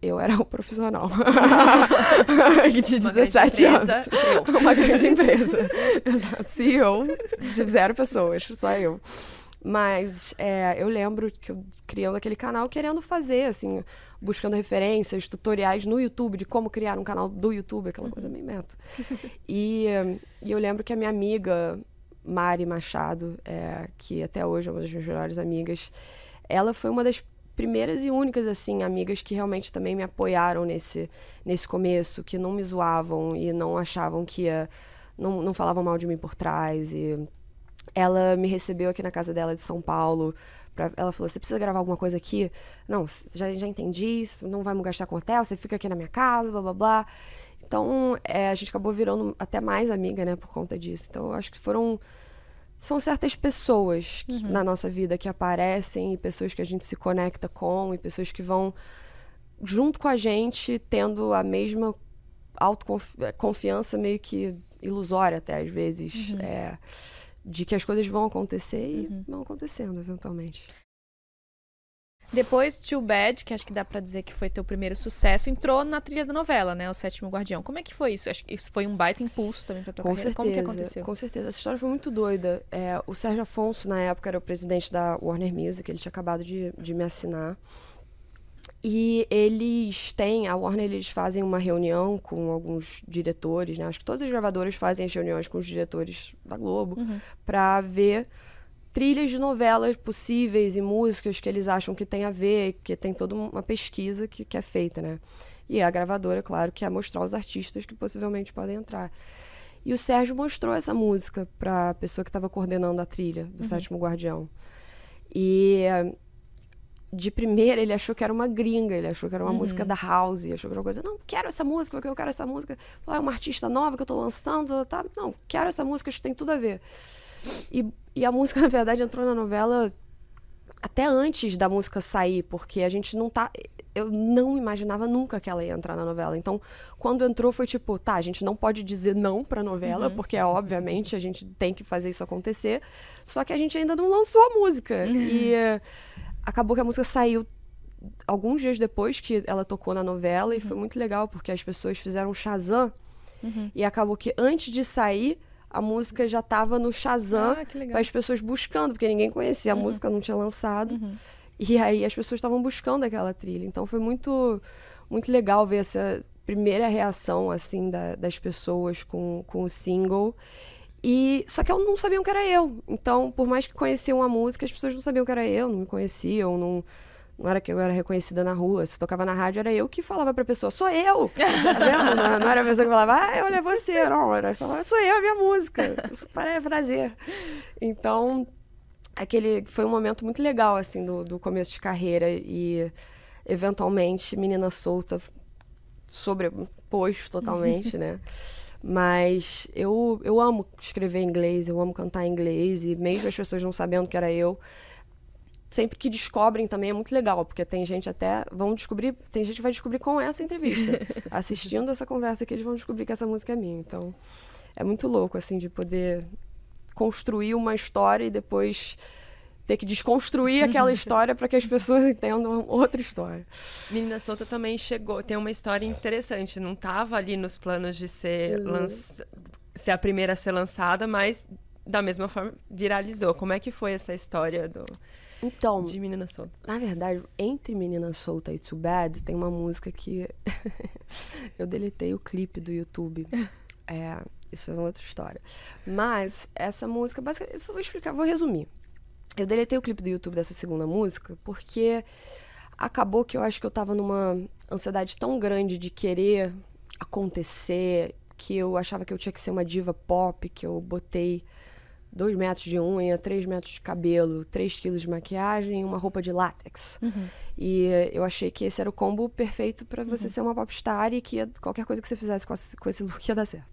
eu era o profissional. que tinha Uma grande 17 anos. Uma grande empresa. Exato. CEO de zero pessoas, só eu. Mas é, eu lembro que eu criando aquele canal querendo fazer, assim, buscando referências, tutoriais no YouTube de como criar um canal do YouTube, aquela coisa meio meta. E, e eu lembro que a minha amiga Mari Machado, é, que até hoje é uma das minhas melhores amigas, ela foi uma das primeiras e únicas assim amigas que realmente também me apoiaram nesse nesse começo, que não me zoavam e não achavam que ia, não, não falavam mal de mim por trás e ela me recebeu aqui na casa dela de São Paulo. Pra, ela falou: Você precisa gravar alguma coisa aqui? Não, já, já entendi. Não vamos gastar com hotel. Você fica aqui na minha casa, blá blá blá. Então, é, a gente acabou virando até mais amiga, né, por conta disso. Então, eu acho que foram. São certas pessoas que- na nossa vida que aparecem, e pessoas que a gente se conecta com, e pessoas que vão junto com a gente, tendo a mesma autoconfiança meio que ilusória até às vezes. é, de que as coisas vão acontecer e vão acontecendo eventualmente. Depois, Too Bad, que acho que dá pra dizer que foi teu primeiro sucesso, entrou na trilha da novela, né? O Sétimo Guardião. Como é que foi isso? Acho que isso foi um baita impulso também pra tua Com carreira. certeza, Como que aconteceu? com certeza. Essa história foi muito doida. É, o Sérgio Afonso, na época, era o presidente da Warner Music, ele tinha acabado de, de me assinar. E eles têm, a Warner, eles fazem uma reunião com alguns diretores, né? Acho que todas as gravadoras fazem as reuniões com os diretores da Globo pra ver trilhas de novelas possíveis e músicas que eles acham que tem a ver, porque tem toda uma pesquisa que, que é feita, né? E a gravadora, claro, quer mostrar os artistas que possivelmente podem entrar. E o Sérgio mostrou essa música para a pessoa que estava coordenando a trilha do Sétimo Guardião. E de primeira ele achou que era uma gringa, ele achou que era uma música da House, achou que era uma coisa, não, quero essa música, porque eu quero essa música. É uma artista nova que eu tô lançando, tá? Não, quero essa música, acho que tem tudo a ver. E, e a música, na verdade, entrou na novela até antes da música sair, porque a gente não tá. Eu não imaginava nunca que ela ia entrar na novela. Então, quando entrou, foi tipo, tá, a gente não pode dizer não pra novela, porque obviamente a gente tem que fazer isso acontecer. Só que a gente ainda não lançou a música. e eh, acabou que a música saiu alguns dias depois que ela tocou na novela, e foi muito legal, porque as pessoas fizeram um Shazam. E acabou que antes de sair, a música já tava no Shazam Ah, para as pessoas buscando, porque ninguém conhecia, a Uhum. música não tinha lançado. E aí as pessoas estavam buscando aquela trilha. Então foi muito, muito legal ver essa primeira reação assim da- das pessoas com, com o single. E só que eu não sabiam que era eu. Então, por mais que conheciam a música, as pessoas não sabiam que era eu, não me conheciam, não não era que eu era reconhecida na rua. Se tocava na rádio, era eu que falava pra pessoa, sou eu! Tá? Não, não era a pessoa que falava, ah, olha você, não. Era falava, sou eu, a minha música. Para prazer. Então, aquele foi um momento muito legal, assim, do, do começo de carreira. E, eventualmente, Menina Solta sobrepôs totalmente, né? Mas eu, eu amo escrever em inglês, eu amo cantar em inglês, e mesmo as pessoas não sabendo que era eu, sempre que descobrem também é muito legal, porque tem gente até, vão descobrir, tem gente que vai descobrir com essa entrevista. Assistindo essa conversa que eles vão descobrir que essa música é minha. Então, é muito louco, assim, de poder construir uma história e depois ter que desconstruir aquela história para que as pessoas entendam outra história. Menina Solta também chegou, tem uma história interessante. Não estava ali nos planos de ser, Uhum. lança- ser a primeira a ser lançada, mas da mesma forma viralizou. Como é que foi essa história do, Então, de Menina Solta? Na verdade, entre Menina Solta e Too Bad, tem uma música que eu deletei o clipe do YouTube. É, isso é outra história. Mas essa música, basicamente, eu vou explicar, vou resumir. Eu deletei o clipe do YouTube dessa segunda música porque acabou que eu acho que eu tava numa ansiedade tão grande de querer acontecer que eu achava que eu tinha que ser uma diva pop, que eu botei dois metros de unha, três metros de cabelo, três quilos de maquiagem e uma roupa de látex. E eh, eu achei que esse era o combo perfeito para você ser uma popstar e que qualquer coisa que você fizesse com esse, com esse look ia dar certo.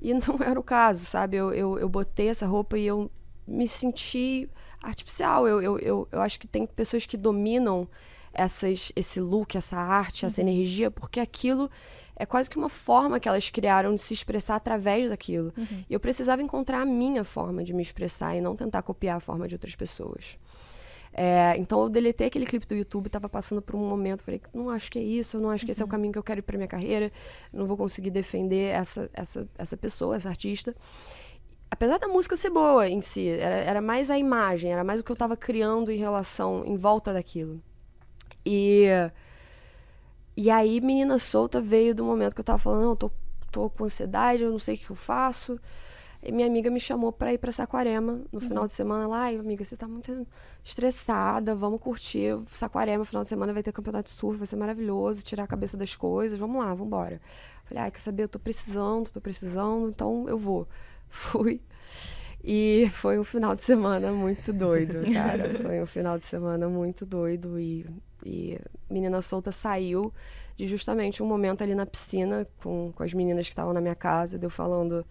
E não era o caso, sabe? Eu, eu, eu botei essa roupa e eu me senti artificial. Eu, eu, eu, eu acho que tem pessoas que dominam essas, esse look, essa arte, essa energia, porque aquilo é quase que uma forma que elas criaram de se expressar através daquilo. E eu precisava encontrar a minha forma de me expressar e não tentar copiar a forma de outras pessoas. É, então eu deletei aquele clipe do YouTube, tava passando por um momento, falei, não acho que é isso, não acho que esse é o caminho que eu quero ir pra minha carreira, não vou conseguir defender essa, essa, essa pessoa, essa artista. Apesar da música ser boa em si, era, era mais a imagem, era mais o que eu tava criando em relação, em volta daquilo. E, e aí, Menina Solta veio do momento que eu tava falando, não, eu tô, tô com ansiedade, eu não sei o que eu faço. E minha amiga me chamou pra ir pra Saquarema no final de semana. Lá, ai, amiga, você tá muito estressada, vamos curtir. Saquarema, final de semana vai ter campeonato de surf, vai ser maravilhoso, tirar a cabeça das coisas, vamos lá, vamos embora. Falei, ai, quer saber, eu tô precisando, tô precisando, então eu vou. Fui. E foi um final de semana muito doido, cara. Foi um final de semana muito doido. E, e Menina Solta saiu de justamente um momento ali na piscina com, com as meninas que estavam na minha casa, deu falando.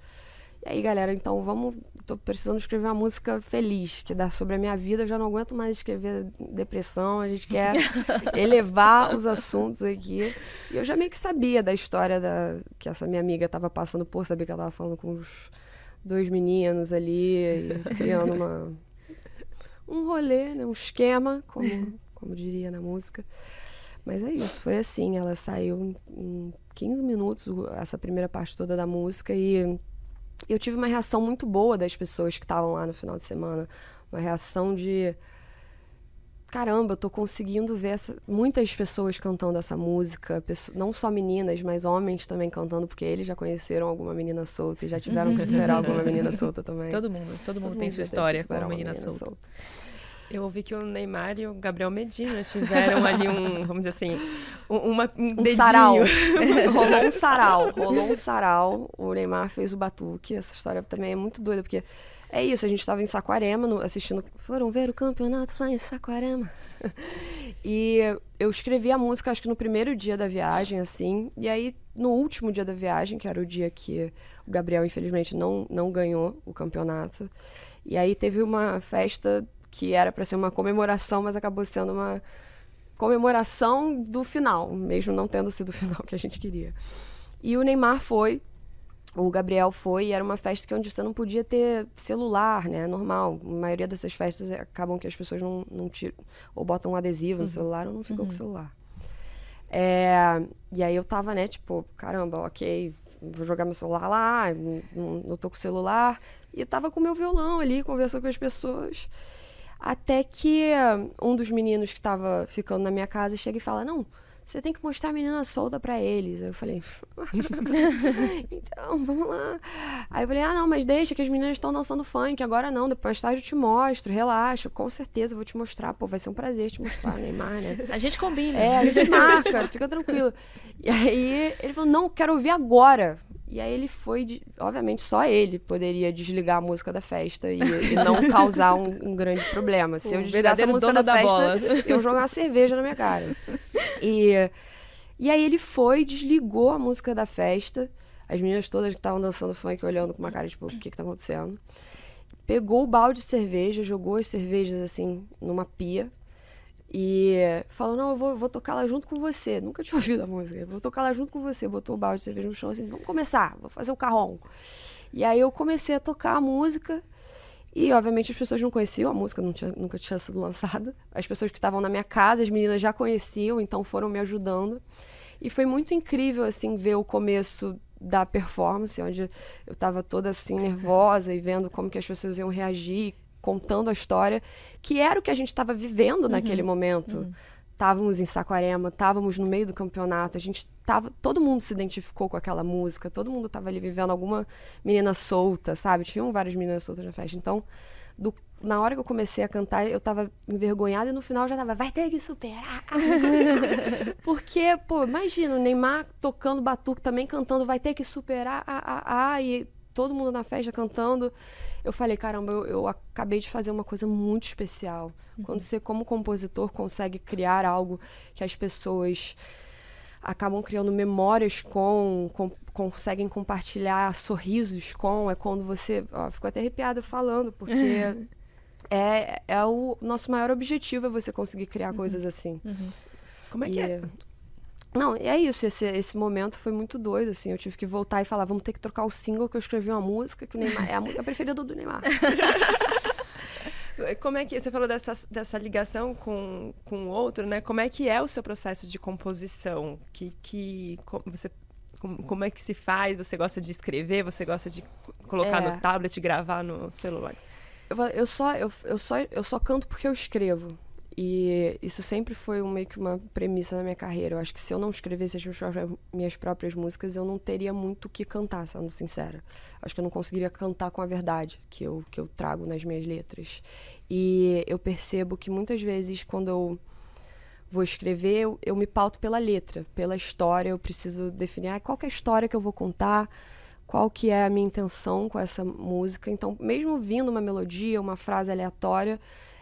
E aí, galera, então vamos. Tô precisando escrever uma música feliz, que dá sobre a minha vida. Eu já não aguento mais escrever depressão. A gente quer elevar os assuntos aqui. E eu já meio que sabia da história da, que essa minha amiga estava passando por, sabia que ela estava falando com os dois meninos ali, criando uma, um rolê, né? um esquema, como, como diria na música. Mas é isso, foi assim. Ela saiu em, em 15 minutos, essa primeira parte toda da música, e eu tive uma reação muito boa das pessoas que estavam lá no final de semana. Uma reação de. Caramba, eu tô conseguindo ver essa- muitas pessoas cantando essa música, pesso- não só meninas, mas homens também cantando, porque eles já conheceram alguma menina solta e já tiveram que superar alguma menina solta também. Todo mundo, todo mundo Todo tem mundo sua teve que história com uma menina solta. Eu ouvi que o Neymar e o Gabriel Medina tiveram ali um, vamos dizer assim, um, uma, um, Um dedinho. sarau. rolou um sarau. Rolou um sarau. O Neymar fez o batuque. Essa história também é muito doida, porque é isso, a gente estava em Saquarema no- assistindo. Foram ver o campeonato lá em Saquarema. e eu escrevi a música, acho que no primeiro dia da viagem, assim. E aí, no último dia da viagem, que era o dia que o Gabriel, infelizmente, não, não ganhou o campeonato. E aí teve uma festa que era para ser uma comemoração, mas acabou sendo uma comemoração do final, mesmo não tendo sido o final que a gente queria. E o Neymar foi, o Gabriel foi, e era uma festa que onde você não podia ter celular, né? Normal. A maioria dessas festas é- acabam que as pessoas não, não tiram, ou botam um adesivo no celular ou não ficam com o celular. É, e aí eu tava, né, tipo, caramba, ok, vou jogar meu celular lá, não, não tô com o celular. E tava com meu violão ali, conversando com as pessoas. Até que um dos meninos que estava ficando na minha casa chega e fala: Não, você tem que mostrar a menina solta para eles. Eu falei, então, vamos lá. Aí eu falei, ah, não, mas deixa que as meninas estão dançando funk, agora não, depois tarde eu te mostro, relaxa, com certeza eu vou te mostrar, pô, vai ser um prazer te mostrar, Neymar, né? A gente combina. É, a gente marca, fica tranquilo. E aí ele falou, não, quero ouvir agora. E aí ele foi, de, obviamente só ele poderia desligar a música da festa e, e não causar um, um, grande problema. Se o eu desligasse a música da, da festa, bola. eu jogar uma cerveja na minha cara. E, e aí ele foi, desligou a música da festa. As meninas todas que estavam dançando funk olhando com uma cara tipo, o que que tá acontecendo? Pegou o balde de cerveja, jogou as cervejas assim numa pia e falou, não, eu vou, vou tocar lá junto com você. Nunca tinha ouvido a música. Vou tocar lá junto com você. Botou o balde de cerveja no chão assim, vamos começar, vou fazer o carrom. E aí eu comecei a tocar a música. E, obviamente, as pessoas não conheciam, a música não tinha, nunca tinha sido lançada. As pessoas que estavam na minha casa, as meninas já conheciam, então foram me ajudando. E foi muito incrível, assim, ver o começo da performance, onde eu estava toda, assim, nervosa e vendo como que as pessoas iam reagir, contando a história, que era o que a gente estava vivendo uhum. naquele momento. Uhum. Estávamos em Saquarema, estávamos no meio do campeonato, a gente tava, todo mundo se identificou com aquela música, todo mundo estava ali vivendo alguma menina solta, sabe? Tinham várias meninas soltas na festa. Então, do, na hora que eu comecei a cantar, eu estava envergonhada e no final já tava, vai ter que superar. Porque, pô, imagina o Neymar tocando batuque também cantando, vai ter que superar, ah, ah, ah, e todo mundo na festa cantando. Eu falei, caramba, eu, eu acabei de fazer uma coisa muito especial. Uhum. Quando você, como compositor, consegue criar algo que as pessoas acabam criando memórias com, com conseguem compartilhar sorrisos com, é quando você. Ó, ficou até arrepiada falando, porque é, é o nosso maior objetivo é você conseguir criar uhum. coisas assim. Uhum. Como é que é? Não, é isso. Esse, esse momento foi muito doido, assim. Eu tive que voltar e falar, vamos ter que trocar o single que eu escrevi uma música, que o Neymar é a música preferida do Neymar. Como é que você falou dessa, dessa ligação com, com o outro, né? Como é que é o seu processo de composição? Que, que você como, como é que se faz? Você gosta de escrever? Você gosta de colocar é. no tablet, gravar no celular? Eu, eu, só, eu, eu, só, eu só canto porque eu escrevo. E isso sempre foi um, meio que uma premissa na minha carreira. Eu acho que se eu não escrevesse as minhas próprias, músicas, eu não teria muito o que cantar, sendo sincera. Acho que eu não conseguiria cantar com a verdade que eu, que eu trago nas minhas letras. E eu percebo que muitas vezes, quando eu vou escrever, eu, eu me pauto pela letra, pela história. Eu preciso definir ah, qual é a história que eu vou contar, qual que é a minha intenção com essa música. Então, mesmo vindo uma melodia, uma frase aleatória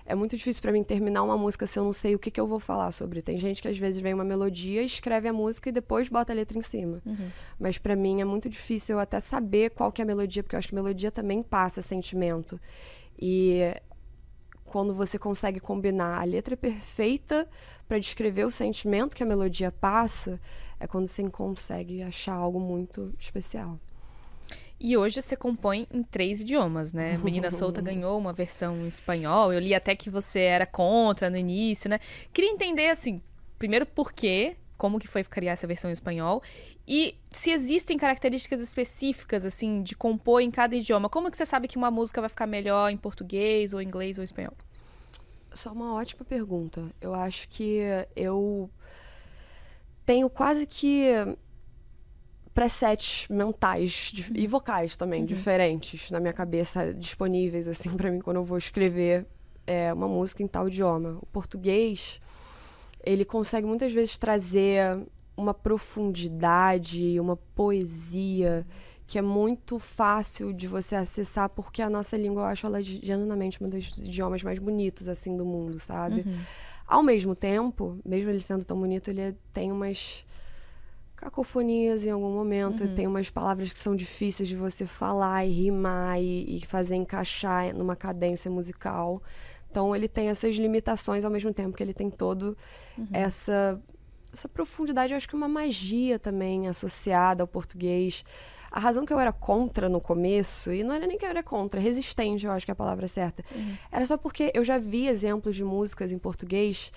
é muito difícil para mim terminar uma música se eu não sei o que, que eu vou falar sobre. Tem gente que às vezes vem uma melodia, escreve a música e depois bota a letra em cima. Uhum. Mas para mim é muito difícil eu até saber qual que é a melodia, porque eu acho que melodia também passa sentimento. E quando você consegue combinar a letra perfeita para descrever o sentimento que a melodia passa, é quando você consegue achar algo muito especial. E hoje você compõe em três idiomas, né? Menina Solta ganhou uma versão em espanhol. Eu li até que você era contra no início, né? Queria entender, assim, primeiro por quê, como que foi criar essa versão em espanhol e se existem características específicas, assim, de compor em cada idioma. Como que você sabe que uma música vai ficar melhor em português ou inglês ou espanhol? Só uma ótima pergunta. Eu acho que eu tenho quase que presets mentais de, e vocais também uhum. diferentes na minha cabeça disponíveis assim para mim quando eu vou escrever é, uma música em tal idioma. O português ele consegue muitas vezes trazer uma profundidade, uma poesia que é muito fácil de você acessar porque a nossa língua eu acho ela genuinamente um dos idiomas mais bonitos assim do mundo, sabe? Uhum. Ao mesmo tempo, mesmo ele sendo tão bonito, ele tem umas cacofonias em algum momento. Uhum. Tem umas palavras que são difíceis de você falar e rimar e, e, fazer encaixar numa cadência musical. Então ele tem essas limitações ao mesmo tempo que ele tem todo uhum. essa essa profundidade, eu acho que uma magia também associada ao português. A razão que eu era contra no começo, e não era nem que eu era contra, resistente, eu acho que é a palavra certa, uhum. era só porque eu já vi exemplos de músicas em português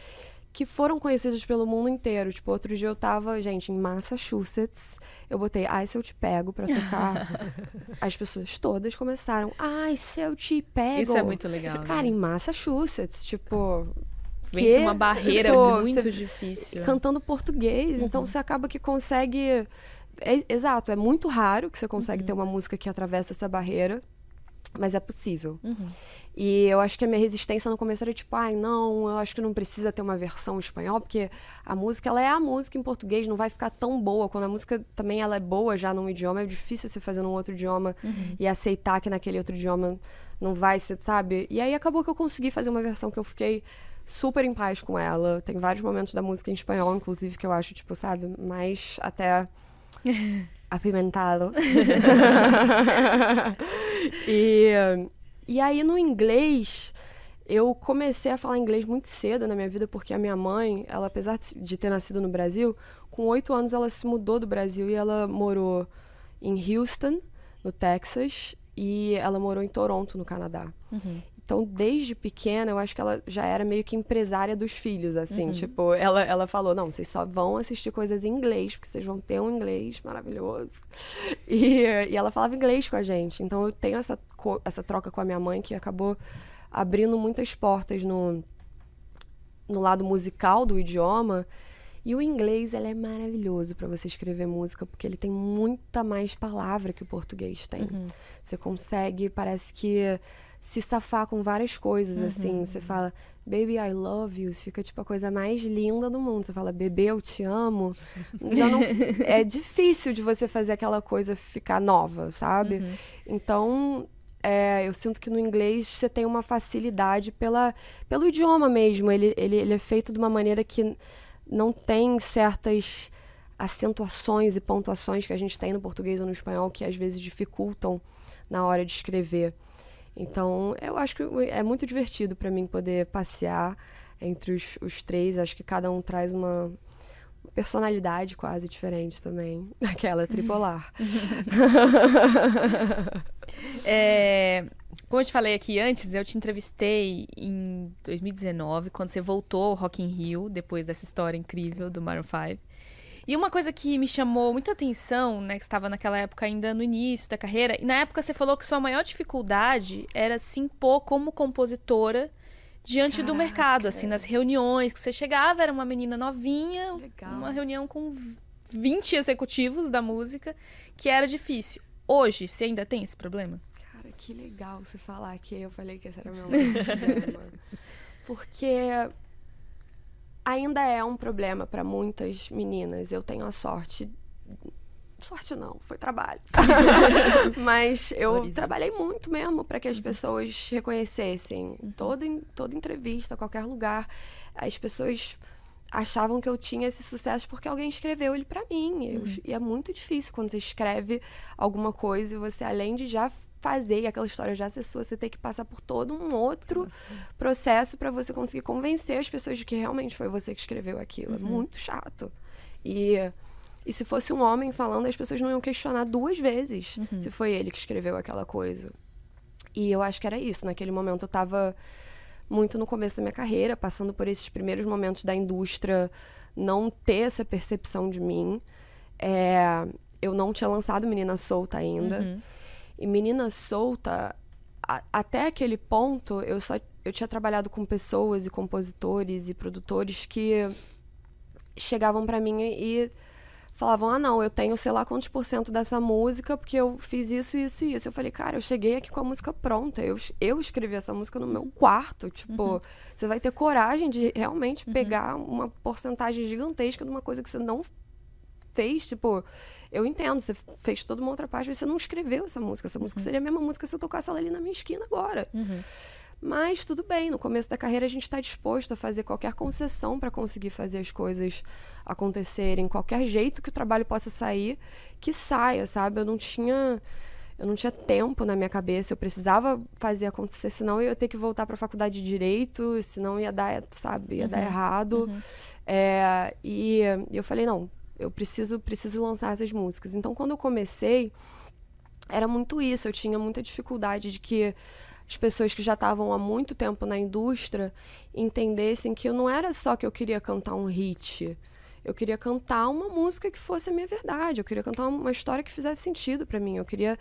que foram conhecidas pelo mundo inteiro. Tipo, outro dia eu tava, gente, em Massachusetts. Eu botei Ai, se eu te pego pra tocar. As pessoas todas começaram, Ai, se eu te pego. Isso é muito legal. Cara, né? em Massachusetts, tipo. Vence uma barreira Tipo, muito difícil. Cantando português, então Uhum. você acaba que consegue. é- exato, é muito raro que você consegue Uhum. ter uma música que atravessa essa barreira, mas é possível. Uhum. E eu acho que a minha resistência no começo era tipo, ai, não, eu acho que não precisa ter uma versão em espanhol, porque a música, ela é a música em português, não vai ficar tão boa. Quando a música também ela é boa já num idioma, é difícil você fazer num outro idioma e aceitar que naquele outro idioma não vai ser, sabe? E aí acabou que eu consegui fazer uma versão que eu fiquei super em paz com ela. Tem vários momentos da música em espanhol, inclusive, que eu acho, tipo, sabe, mais até apimentados. e, e aí no inglês, eu comecei a falar inglês muito cedo na minha vida, porque a minha mãe, ela apesar de- ter nascido no Brasil, com oito anos ela se mudou do Brasil e ela morou em Houston, no Texas, e ela morou em Toronto, no Canadá. Uhum. Então, desde pequena, eu acho que ela já era meio que empresária dos filhos, assim. Uhum. Tipo, ela, ela falou, não, vocês só vão assistir coisas em inglês, porque vocês vão ter um inglês maravilhoso. E, e ela falava inglês com a gente. Então, eu tenho essa, essa troca com a minha mãe que acabou abrindo muitas portas no, no lado musical do idioma. E o inglês, ele é maravilhoso para você escrever música, porque ele tem muita mais palavra que o português tem. Uhum. Você consegue, parece que se safar com várias coisas, assim. Você fala, baby, I love you. Fica, tipo, a coisa mais linda do mundo. Você fala, bebê, eu te amo. Já não, é difícil de você fazer aquela coisa ficar nova, sabe? Então, é, eu sinto que no inglês você tem uma facilidade pela, pelo idioma mesmo. Ele, ele, ele é feito de uma maneira que não tem certas acentuações e pontuações que a gente tem no português ou no espanhol que às vezes dificultam na hora de escrever. Então, eu acho que é muito divertido para mim poder passear entre os, os três. Acho que cada um traz uma personalidade quase diferente também. Aquela tripolar. É, como eu te falei aqui antes, eu te entrevistei em 2019, quando você voltou ao Rock in Rio, depois dessa história incrível do Maroon 5. E uma coisa que me chamou muita atenção, né, que estava naquela época ainda no início da carreira, e na época você falou que sua maior dificuldade era se impor como compositora diante do Caraca. mercado, assim, nas reuniões, que você chegava, era uma menina novinha, uma reunião com 20 executivos da música, que era difícil. Hoje, você ainda tem esse problema? Cara, que legal você falar que eu falei que esse era meu problema. Porque ainda é um problema para muitas meninas. Eu tenho a sorte. Sorte não, foi trabalho. Mas eu trabalhei muito mesmo para que as pessoas reconhecessem. Toda, em- toda entrevista, qualquer lugar, as pessoas achavam que eu tinha esse sucesso porque alguém escreveu ele para mim. Eu- E é muito difícil quando você escreve alguma coisa e você, além de já fazer e aquela história já sua, você tem que passar por todo um outro processo para você conseguir convencer as pessoas de que realmente foi você que escreveu aquilo. É muito chato. E, e se fosse um homem falando, as pessoas não iam questionar duas vezes se foi ele que escreveu aquela coisa. E eu acho que era isso. Naquele momento eu tava muito no começo da minha carreira, passando por esses primeiros momentos da indústria não ter essa percepção de mim. É, eu não tinha lançado Menina Solta ainda. Uhum. E Menina Solta, a- até aquele ponto, eu só eu tinha trabalhado com pessoas e compositores e produtores que chegavam pra mim e, falavam: "Ah, não, eu tenho sei lá quantos por cento dessa música porque eu fiz isso, isso e isso". Eu falei: "Cara, eu cheguei aqui com a música pronta. Eu eu escrevi essa música no meu quarto, tipo, você vai ter coragem de realmente pegar uma porcentagem gigantesca de uma coisa que você não fez, tipo, eu entendo, você fez toda uma outra parte, mas você não escreveu essa música. Essa música seria a mesma música se eu tocasse ela ali na minha esquina agora. Mas tudo bem, no começo da carreira a gente está disposto a fazer qualquer concessão para conseguir fazer as coisas acontecerem, qualquer jeito que o trabalho possa sair, que saia, sabe? Eu não tinha eu não tinha tempo na minha cabeça, eu precisava fazer acontecer, senão eu ia ter que voltar para a faculdade de direito, senão ia dar, sabe, ia dar errado. É, e, e eu falei, não, eu preciso, preciso lançar essas músicas. Então, quando eu comecei, era muito isso. Eu tinha muita dificuldade de que as pessoas que já estavam há muito tempo na indústria entendessem que eu não era só que eu queria cantar um hit. Eu queria cantar uma música que fosse a minha verdade. Eu queria cantar uma história que fizesse sentido para mim. Eu queria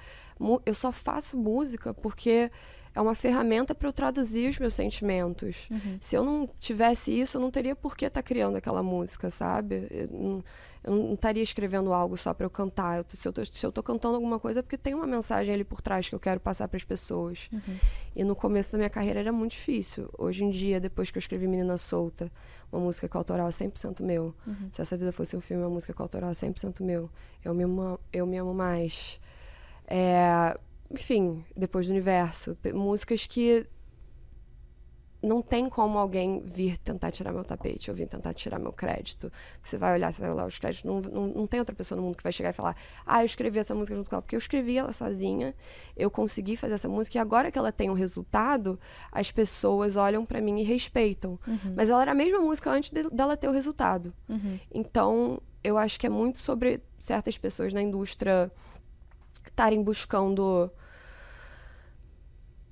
eu só faço música porque é uma ferramenta para eu traduzir os meus sentimentos. Uhum. Se eu não tivesse isso, eu não teria por que estar tá criando aquela música, sabe? Eu eu não estaria escrevendo algo só para eu cantar. Eu, se, eu tô, se eu tô cantando alguma coisa é porque tem uma mensagem ali por trás que eu quero passar para as pessoas. Uhum. E no começo da minha carreira era muito difícil. Hoje em dia, depois que eu escrevi Menina Solta, uma música que autoral é 100% meu. Uhum. Se essa vida fosse um filme, uma música que autoral é 100% meu. Eu me amo, eu me amo mais. É, enfim, depois do universo. Músicas que não tem como alguém vir tentar tirar meu tapete ou vir tentar tirar meu crédito. Você vai olhar, você vai olhar os créditos, não, não, não tem outra pessoa no mundo que vai chegar e falar: Ah, eu escrevi essa música junto com ela, porque eu escrevi ela sozinha, eu consegui fazer essa música e agora que ela tem um resultado, as pessoas olham para mim e respeitam. Uhum. Mas ela era a mesma música antes de, dela ter o resultado. Uhum. Então, eu acho que é muito sobre certas pessoas na indústria estarem buscando.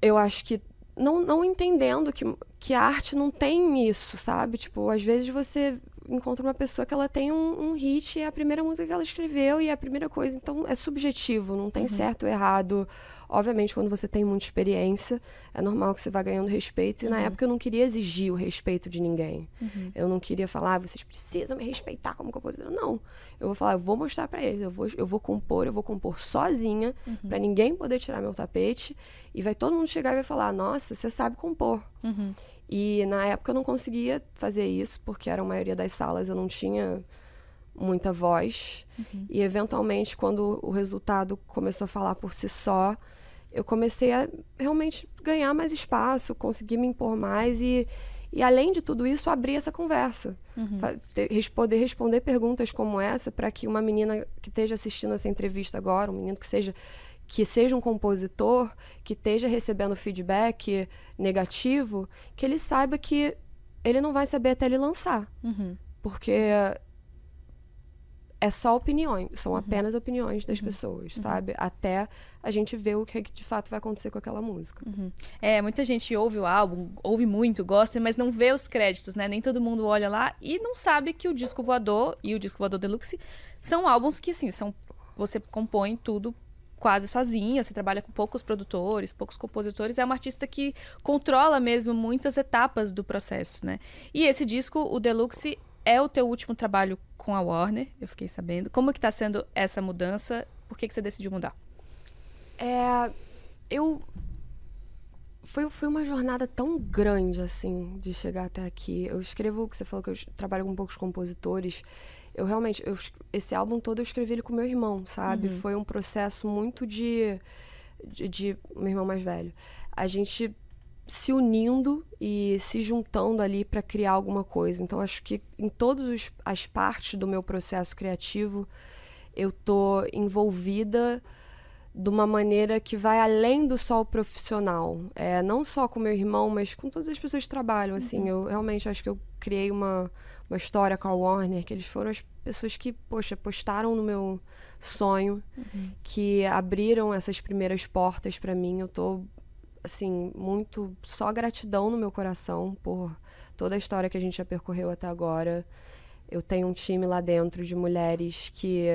Eu acho que não, não entendendo que, que a arte não tem isso, sabe? Tipo, às vezes você encontra uma pessoa que ela tem um, um hit e é a primeira música que ela escreveu e é a primeira coisa. Então é subjetivo, não tem uhum. certo ou errado. Obviamente, quando você tem muita experiência, é normal que você vá ganhando respeito. E uhum. na época eu não queria exigir o respeito de ninguém. Uhum. Eu não queria falar, ah, vocês precisam me respeitar como compositora. Não. Eu vou falar, eu vou mostrar para eles, eu vou, eu vou compor, eu vou compor sozinha, uhum. para ninguém poder tirar meu tapete. E vai todo mundo chegar e vai falar, nossa, você sabe compor. Uhum. E na época eu não conseguia fazer isso, porque era a maioria das salas eu não tinha muita voz. Uhum. E eventualmente, quando o resultado começou a falar por si só, eu comecei a realmente ganhar mais espaço, conseguir me impor mais e, e além de tudo isso, abrir essa conversa. Uhum. Poder responder perguntas como essa para que uma menina que esteja assistindo essa entrevista agora, um menino que seja que seja um compositor que esteja recebendo feedback negativo, que ele saiba que ele não vai saber até ele lançar. Uhum. Porque é só opiniões, são uhum. apenas opiniões das uhum. pessoas, uhum. sabe? Até a gente ver o que de fato vai acontecer com aquela música. Uhum. É, muita gente ouve o álbum, ouve muito, gosta, mas não vê os créditos, né? Nem todo mundo olha lá e não sabe que o Disco Voador e o Disco Voador Deluxe são álbuns que, assim, são você compõe tudo quase sozinha, você trabalha com poucos produtores, poucos compositores, é uma artista que controla mesmo muitas etapas do processo, né? E esse disco, o Deluxe, é o teu último trabalho com a Warner, eu fiquei sabendo. Como que tá sendo essa mudança? Por que, que você decidiu mudar? É, eu foi, foi uma jornada tão grande, assim, de chegar até aqui. Eu escrevo, que você falou que eu trabalho com poucos compositores. Eu realmente, eu, esse álbum todo eu escrevi ele com meu irmão, sabe? Uhum. Foi um processo muito de, de, de meu irmão mais velho. A gente se unindo e se juntando ali para criar alguma coisa. Então acho que em todas as partes do meu processo criativo eu tô envolvida de uma maneira que vai além do só o profissional. É, não só com meu irmão, mas com todas as pessoas que trabalham. Assim, uhum. eu realmente acho que eu criei uma, uma história com a Warner, que eles foram as pessoas que, poxa, postaram no meu sonho, uhum. que abriram essas primeiras portas para mim. Eu tô assim, muito só gratidão no meu coração por toda a história que a gente já percorreu até agora. Eu tenho um time lá dentro de mulheres que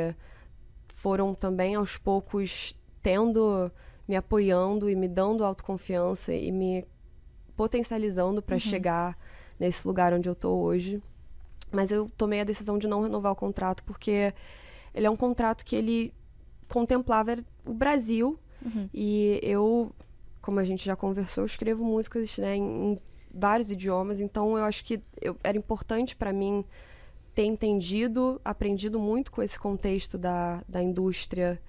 foram também aos poucos tendo, me apoiando e me dando autoconfiança e me potencializando para uhum. chegar nesse lugar onde eu tô hoje. Mas eu tomei a decisão de não renovar o contrato porque ele é um contrato que ele contemplava o Brasil uhum. e eu como a gente já conversou, eu escrevo músicas né, em, vários idiomas, então eu acho que eu, era importante para mim ter entendido, aprendido muito com esse contexto da, da indústria,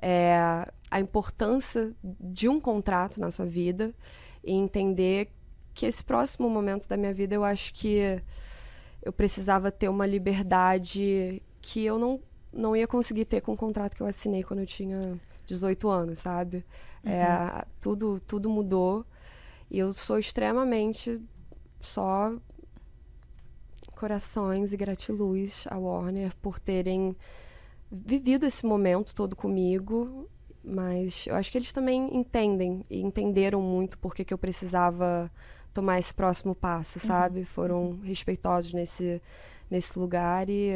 é, a importância de um contrato na sua vida e entender que esse próximo momento da minha vida eu acho que eu precisava ter uma liberdade que eu não, não ia conseguir ter com o contrato que eu assinei quando eu tinha 18 anos, sabe? É, uhum. É, tudo, tudo mudou. E eu sou extremamente só corações e gratiluz a Warner por terem vivido esse momento todo comigo, Mas eu acho que eles também entendem e entenderam muito porque que eu precisava tomar esse próximo passo, sabe? Foram respeitosos nesse, nesse lugar e.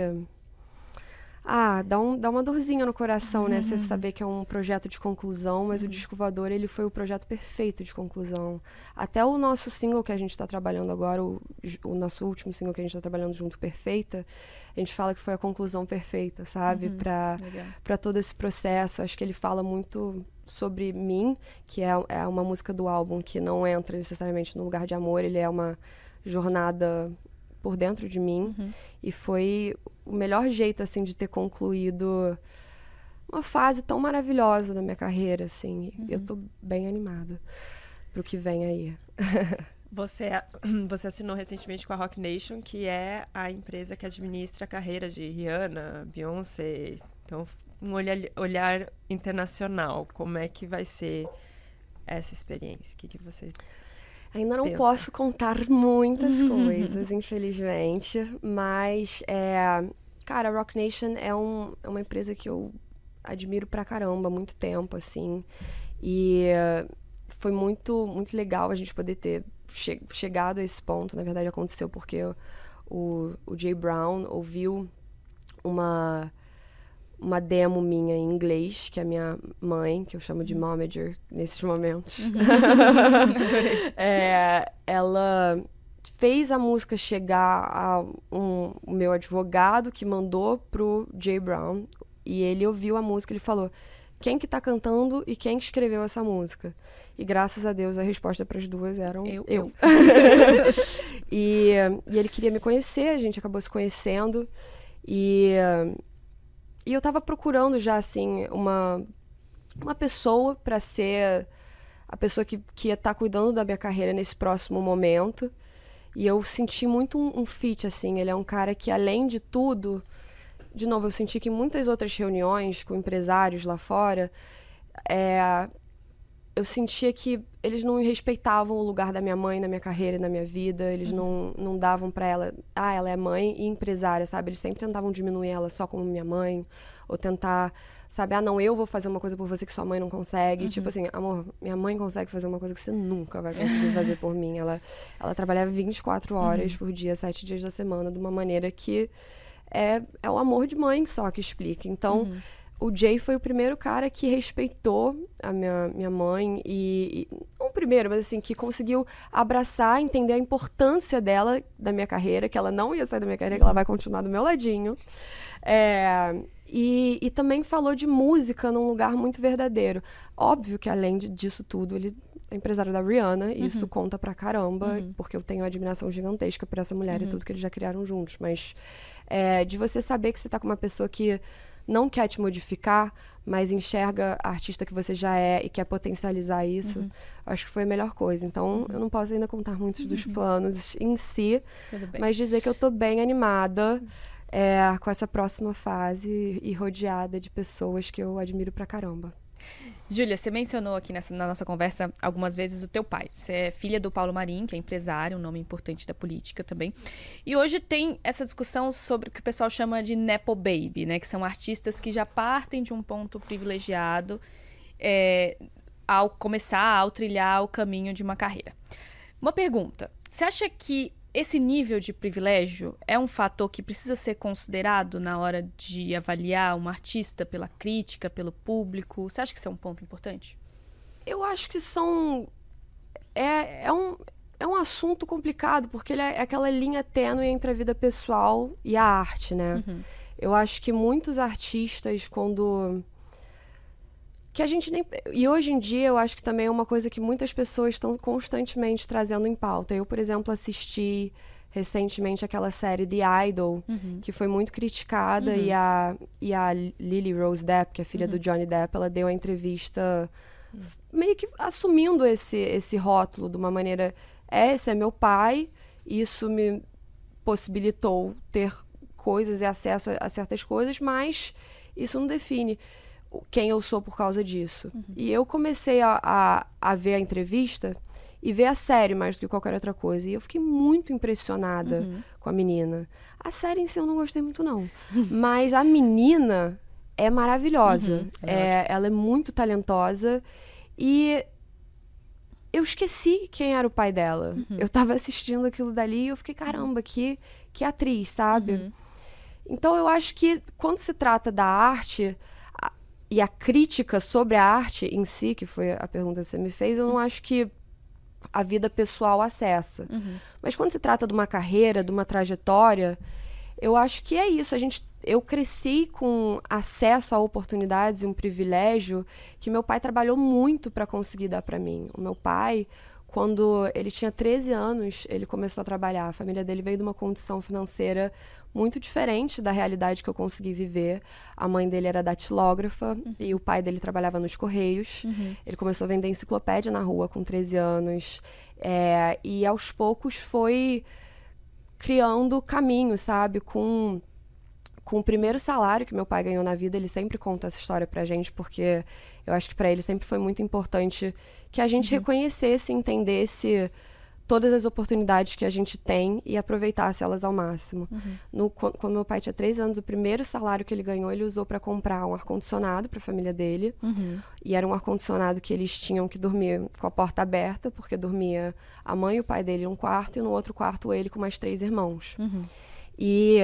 Ah, dá, um, dá uma dorzinha no coração, né? Você saber que é um projeto de conclusão, mas o Disco Voador, ele foi o projeto perfeito de conclusão. Até o nosso single que a gente está trabalhando agora, o, o nosso último single que a gente está trabalhando junto, Perfeita, a gente fala que foi a conclusão perfeita, sabe? Uhum, para todo esse processo. Acho que ele fala muito sobre mim, que é, é uma música do álbum que não entra necessariamente no lugar de amor, ele é uma jornada por dentro de mim Uhum. e foi o melhor jeito assim de ter concluído uma fase tão maravilhosa da minha carreira, assim. Eu tô bem animada pro que vem aí. Você, você assinou recentemente com a Rock Nation, que é a empresa que administra a carreira de Rihanna, Beyoncé. Então, um olhar, olhar internacional. Como é que vai ser essa experiência? O que, que você. Ainda não Pensa. posso contar muitas coisas, infelizmente, mas é, cara, a Rock Nation é, um, é uma empresa que eu admiro pra caramba há muito tempo, assim, e foi muito muito legal a gente poder ter che- chegado a esse ponto. Na verdade, aconteceu porque o, o Jay Brown ouviu uma uma demo minha em inglês, que a minha mãe, que eu chamo de momager nesses momentos, é, ela fez a música chegar a um, o meu advogado que mandou pro Jay Brown e ele ouviu a música, ele falou quem que tá cantando e quem que escreveu essa música. E graças a Deus a resposta para as duas eram Eu, eu. e, e ele queria me conhecer, a gente acabou se conhecendo e e eu tava procurando já assim uma uma pessoa para ser a pessoa que, que ia estar cuidando da minha carreira nesse próximo momento. E eu senti muito um, um fit, assim. Ele é um cara que, além de tudo, de novo, eu senti que muitas outras reuniões com empresários lá fora, é, eu sentia que eles não respeitavam o lugar da minha mãe na minha carreira e na minha vida. Eles não, não davam para ela, ah, ela é mãe e empresária, sabe? Eles sempre tentavam diminuir ela só como minha mãe, ou tentar, sabe, ah, não, eu vou fazer uma coisa por você que sua mãe não consegue. Tipo assim, amor, minha mãe consegue fazer uma coisa que você nunca vai conseguir fazer por mim. Ela, ela trabalha 24 horas por dia, 7 dias da semana, de uma maneira que é, é o amor de mãe só que explica. Então, o Jay foi o primeiro cara que respeitou a minha, minha mãe e, e- não o primeiro, mas assim, que conseguiu abraçar, entender a importância dela, da minha carreira, que ela não ia sair da minha carreira, que ela vai continuar do meu ladinho. É, e, e também falou de música num lugar muito verdadeiro. Óbvio que além disso tudo, ele é empresário da Rihanna, e isso conta pra caramba, porque eu tenho uma admiração gigantesca por essa mulher e tudo que eles já criaram juntos. Mas é, de você saber que você tá com uma pessoa que não quer te modificar, mas enxerga a artista que você já é e quer potencializar isso, acho que foi a melhor coisa. Então, eu não posso ainda contar muitos dos planos em si, mas dizer que eu tô bem animada é, com essa próxima fase e rodeada de pessoas que eu admiro pra caramba. Júlia, você mencionou aqui nessa, na nossa conversa algumas vezes o teu pai. Você é filha do Paulo Marim, que é empresário, um nome importante da política também. E hoje tem essa discussão sobre o que o pessoal chama de Nepo Baby, né? Que são artistas que já partem de um ponto privilegiado é, ao começar, ao trilhar o caminho de uma carreira. Uma pergunta: você acha que esse nível de privilégio é um fator que precisa ser considerado na hora de avaliar um artista pela crítica, pelo público? Você acha que isso é um ponto importante? Eu acho que são. É, é, um, é um assunto complicado, porque ele é aquela linha tênue entre a vida pessoal e a arte, né? Eu acho que muitos artistas, quando. Que a gente nem. E hoje em dia eu acho que também é uma coisa que muitas pessoas estão constantemente trazendo em pauta. Eu, por exemplo, assisti recentemente aquela série The Idol, que foi muito criticada, e, a, e a Lily Rose Depp, que é filha do Johnny Depp, ela deu a entrevista meio que assumindo esse, esse rótulo de uma maneira. É, esse é meu pai, isso me possibilitou ter coisas e acesso a, a certas coisas, mas isso não define quem eu sou por causa disso. E eu comecei a, a, a ver a entrevista e ver a série mais do que qualquer outra coisa. E eu fiquei muito impressionada com a menina. A série em si eu não gostei muito, não. Mas a menina é maravilhosa. Uhum, é é, ela é muito talentosa e eu esqueci quem era o pai dela. Uhum. Eu tava assistindo aquilo dali e eu fiquei, caramba, que, que atriz, sabe? Uhum. Então eu acho que quando se trata da arte e a crítica sobre a arte em si, que foi a pergunta que você me fez, eu não acho que a vida pessoal acessa. Uhum. Mas quando se trata de uma carreira, de uma trajetória, eu acho que é isso. A gente, eu cresci com acesso a oportunidades e um privilégio que meu pai trabalhou muito para conseguir dar para mim. O meu pai, quando ele tinha 13 anos, ele começou a trabalhar. A família dele veio de uma condição financeira muito diferente da realidade que eu consegui viver. A mãe dele era datilógrafa uhum. e o pai dele trabalhava nos Correios. Uhum. Ele começou a vender enciclopédia na rua com 13 anos. É, e aos poucos foi criando caminho, sabe? Com, com o primeiro salário que meu pai ganhou na vida, ele sempre conta essa história pra gente, porque eu acho que para ele sempre foi muito importante que a gente uhum. reconhecesse, entendesse todas as oportunidades que a gente tem e aproveitasse elas ao máximo. Uhum. No, quando meu pai tinha três anos, o primeiro salário que ele ganhou, ele usou para comprar um ar-condicionado para a família dele. Uhum. E era um ar-condicionado que eles tinham que dormir com a porta aberta, porque dormia a mãe e o pai dele em um quarto, e no outro quarto ele com mais três irmãos. Uhum. E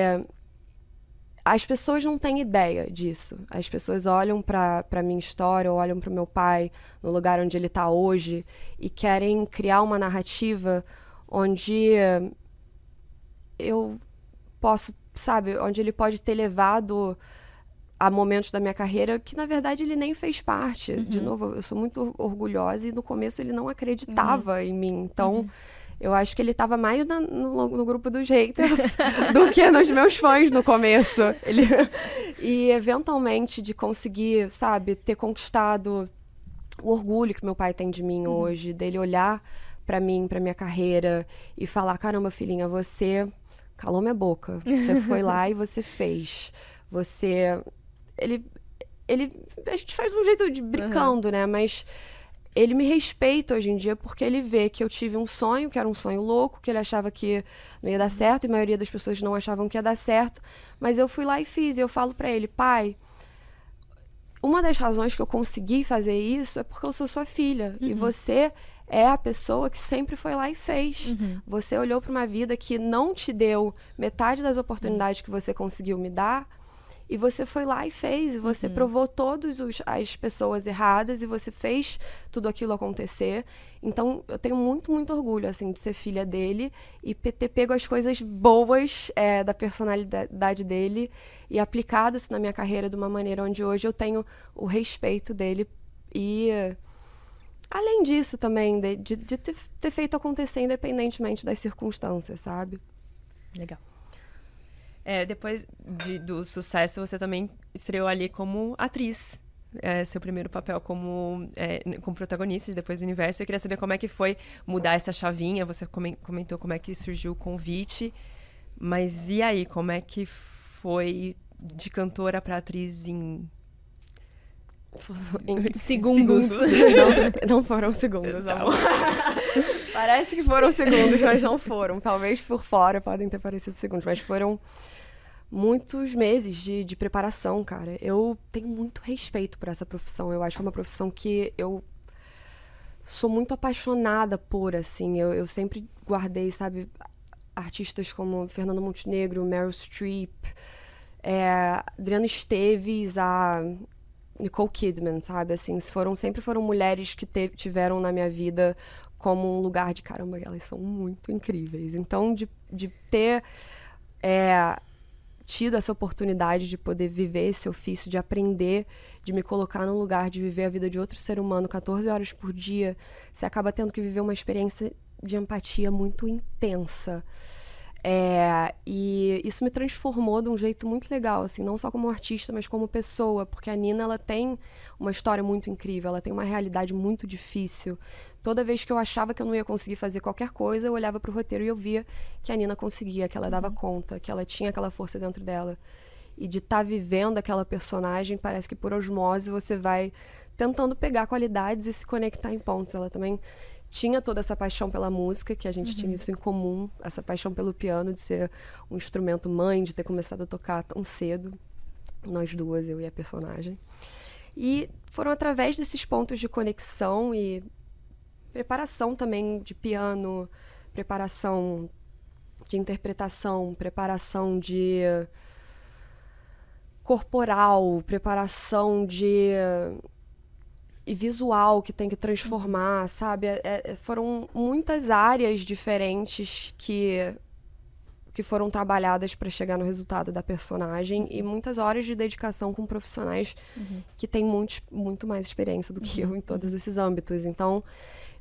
as pessoas não têm ideia disso. As pessoas olham para a minha história, ou olham para o meu pai, no lugar onde ele está hoje, e querem criar uma narrativa onde eu posso, sabe, onde ele pode ter levado a momentos da minha carreira que na verdade ele nem fez parte. Uhum. De novo, eu sou muito orgulhosa e no começo ele não acreditava uhum. em mim. Então, uhum. Eu acho que ele estava mais na, no, no, grupo dos haters do que nos meus fãs no começo. Ele... E eventualmente de conseguir, sabe, ter conquistado o orgulho que meu pai tem de mim uhum. hoje, dele olhar para mim, para minha carreira e falar: caramba, filhinha, você calou minha boca. Você foi lá e você fez. Você. Ele. Ele. A gente faz de um jeito de brincando, uhum. né? Mas ele me respeita hoje em dia porque ele vê que eu tive um sonho, que era um sonho louco, que ele achava que não ia dar certo, e a maioria das pessoas não achavam que ia dar certo, mas eu fui lá e fiz, e eu falo para ele, pai, uma das razões que eu consegui fazer isso é porque eu sou sua filha, uhum. e você é a pessoa que sempre foi lá e fez. Uhum. Você olhou para uma vida que não te deu metade das oportunidades que você conseguiu me dar, e você foi lá e fez, e você uhum. provou todas as pessoas erradas e você fez tudo aquilo acontecer. Então, eu tenho muito, muito orgulho, assim, de ser filha dele e ter pego as coisas boas é, da personalidade dele e aplicado isso na minha carreira de uma maneira onde hoje eu tenho o respeito dele e... Além disso também, de, de, ter feito acontecer independentemente das circunstâncias, sabe? Legal. É, depois de, do sucesso, você também estreou ali como atriz. É, seu primeiro papel como, é, como protagonista depois do universo. Eu queria saber como é que foi mudar essa chavinha. Você comentou como é que surgiu o convite. Mas e aí, como é que foi de cantora para atriz em em segundos. segundos. Não, não, foram segundos, tá amor. Parece que foram segundos, mas não foram. Talvez por fora podem ter parecido segundos, mas foram muitos meses de, de preparação, cara. Eu tenho muito respeito por essa profissão. Eu acho que é uma profissão que eu sou muito apaixonada por, assim. Eu, eu sempre guardei, sabe, artistas como Fernando Montenegro, Meryl Streep, é, Adriana Esteves, a Nicole Kidman, sabe? Assim, foram, sempre foram mulheres que te, tiveram na minha vida como um lugar de caramba, elas são muito incríveis. Então, de, de ter é, tido essa oportunidade de poder viver esse ofício, de aprender, de me colocar no lugar de viver a vida de outro ser humano 14 horas por dia, você acaba tendo que viver uma experiência de empatia muito intensa. É, e isso me transformou de um jeito muito legal, assim, não só como artista, mas como pessoa, porque a Nina ela tem uma história muito incrível, ela tem uma realidade muito difícil. Toda vez que eu achava que eu não ia conseguir fazer qualquer coisa, eu olhava para o roteiro e eu via que a Nina conseguia, que ela dava uhum. conta, que ela tinha aquela força dentro dela. E de estar tá vivendo aquela personagem, parece que por osmose você vai tentando pegar qualidades e se conectar em pontos. Ela também tinha toda essa paixão pela música, que a gente uhum. tinha isso em comum, essa paixão pelo piano, de ser um instrumento mãe, de ter começado a tocar tão cedo. Nós duas, eu e a personagem. E foram através desses pontos de conexão e preparação também de piano, preparação de interpretação, preparação de corporal, preparação de e visual que tem que transformar, sabe? É, é, foram muitas áreas diferentes que que foram trabalhadas para chegar no resultado da personagem e muitas horas de dedicação com profissionais uhum. que têm muito, muito mais experiência do que uhum. eu em todos esses âmbitos. Então,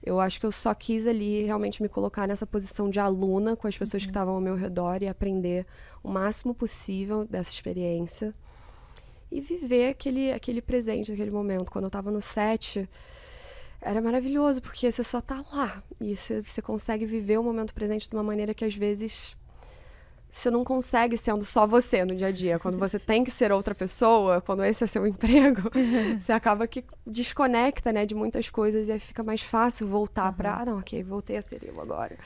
eu acho que eu só quis ali realmente me colocar nessa posição de aluna com as pessoas uhum. que estavam ao meu redor e aprender o máximo possível dessa experiência e viver aquele, aquele presente, aquele momento. Quando eu estava no set, era maravilhoso, porque você só está lá e você, você consegue viver o momento presente de uma maneira que às vezes você não consegue sendo só você no dia a dia. Quando você tem que ser outra pessoa, quando esse é seu emprego, você acaba que desconecta, né, de muitas coisas e aí fica mais fácil voltar uhum. para, ah, não, ok, voltei a ser eu agora.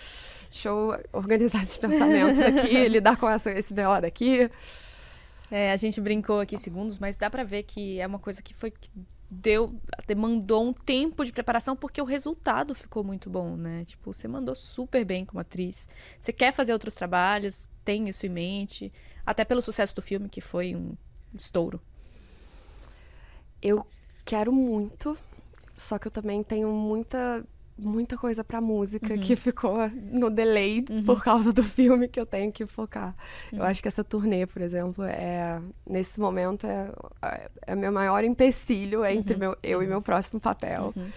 Deixa eu organizar esses pensamentos aqui, lidar com essa, esse BO daqui. É, a gente brincou aqui segundos, mas dá para ver que é uma coisa que foi deu, demandou um tempo de preparação porque o resultado ficou muito bom, né? Tipo, você mandou super bem como atriz. Você quer fazer outros trabalhos, tem isso em mente, até pelo sucesso do filme que foi um estouro. Eu quero muito, só que eu também tenho muita muita coisa pra música uhum. que ficou no delay uhum. por causa do filme que eu tenho que focar. Uhum. Eu acho que essa turnê, por exemplo, é nesse momento é, é meu maior empecilho entre uhum. meu, eu e meu próximo papel. Uhum.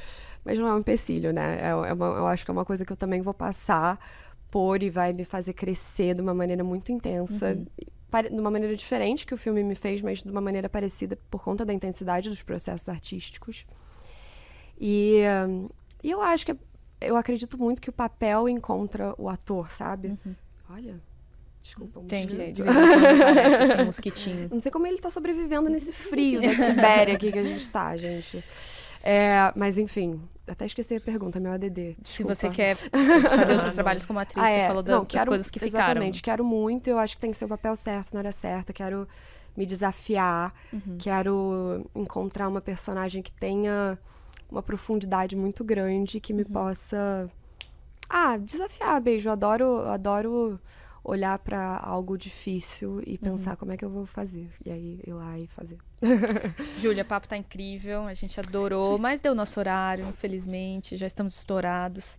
Mas não é um empecilho, né? É, é uma, eu acho que é uma coisa que eu também vou passar por e vai me fazer crescer de uma maneira muito intensa. Uhum. De uma maneira diferente que o filme me fez, mas de uma maneira parecida por conta da intensidade dos processos artísticos. E, e eu acho que eu acredito muito que o papel encontra o ator, sabe? Uhum. Olha, Desculpa, um Tem que, de vez em um mosquitinho. Não sei como ele está sobrevivendo nesse frio da Sibéria aqui que a gente está, gente. É, mas enfim, até esqueci a pergunta, meu ADD. Desculpa. Se você quer fazer outros trabalhos como atriz, ah, é. você falou da, Não, das coisas que ficaram. Exatamente, quero muito, eu acho que tem que ser o papel certo na hora certa, quero me desafiar, uhum. quero encontrar uma personagem que tenha uma profundidade muito grande que me uhum. possa ah, desafiar, beijo. Eu adoro, adoro olhar para algo difícil e uhum. pensar uhum. como é que eu vou fazer. E aí ir lá e fazer. Júlia, o papo tá incrível, a gente adorou, mas deu nosso horário, infelizmente, já estamos estourados.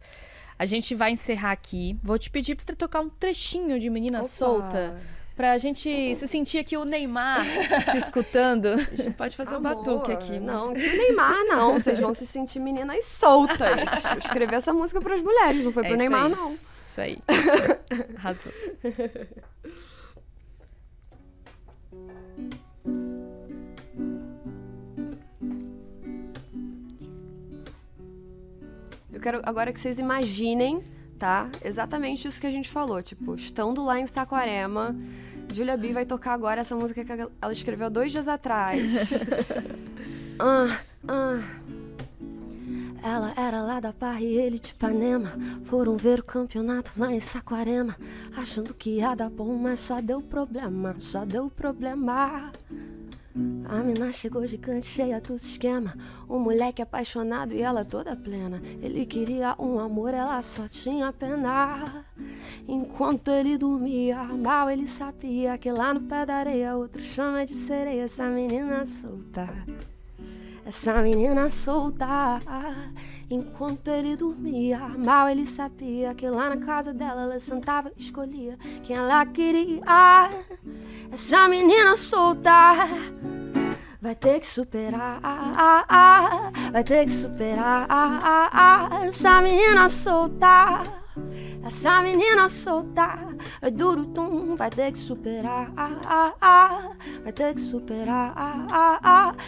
A gente vai encerrar aqui. Vou te pedir para você tocar um trechinho de Menina Opa. Solta Pra gente se sentir aqui o Neymar te escutando. A gente pode fazer Amor, um batuque aqui. Mas... Não, que o Neymar não. Vocês vão se sentir meninas soltas. Eu escrevi essa música para as mulheres, não foi é pro Neymar, aí. não. Isso aí. Arrasou. Eu quero agora que vocês imaginem tá? Exatamente isso que a gente falou, tipo, estando lá em Saquarema, Julia B vai tocar agora essa música que ela escreveu dois dias atrás. ah, ah. Ela era lá da Barra e ele de Ipanema. Foram ver o campeonato lá em Saquarema. Achando que ia dar bom, mas só deu problema, só deu problema. A mina chegou gigante, cheia do esquema. Um moleque apaixonado e ela toda plena. Ele queria um amor, ela só tinha pena. Enquanto ele dormia, mal ele sabia que lá no pé da areia outro chama de sereia. Essa menina solta, essa menina solta. Enquanto ele dormia, mal ele sabia que lá na casa dela ela sentava e escolhia quem ela queria. Essa menina solta vai ter que superar, vai ter que superar essa menina solta. Essa menina solta é duro tum, vai ter que superar, vai ter que superar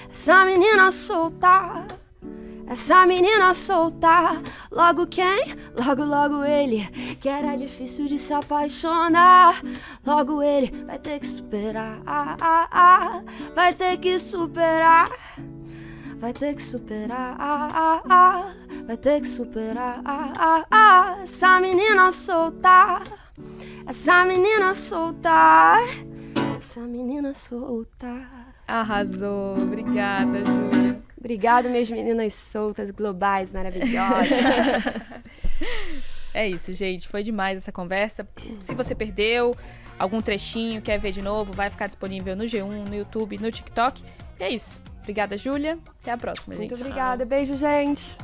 essa menina solta. Essa menina solta, logo quem? Logo, logo ele, que era difícil de se apaixonar. Logo ele vai ter que superar, vai ter que superar. Vai ter que superar, ah, ah, ah, vai ter que superar, ah, ah. Essa menina solta, essa menina solta, essa menina solta. Arrasou. Obrigada, Júlia. Obrigada, minhas meninas soltas, globais, maravilhosas. é isso, gente. Foi demais essa conversa. Se você perdeu algum trechinho, quer ver de novo, vai ficar disponível no G1, no YouTube, no TikTok. E é isso. Obrigada, Júlia. Até a próxima, Muito gente. obrigada. Beijo, gente.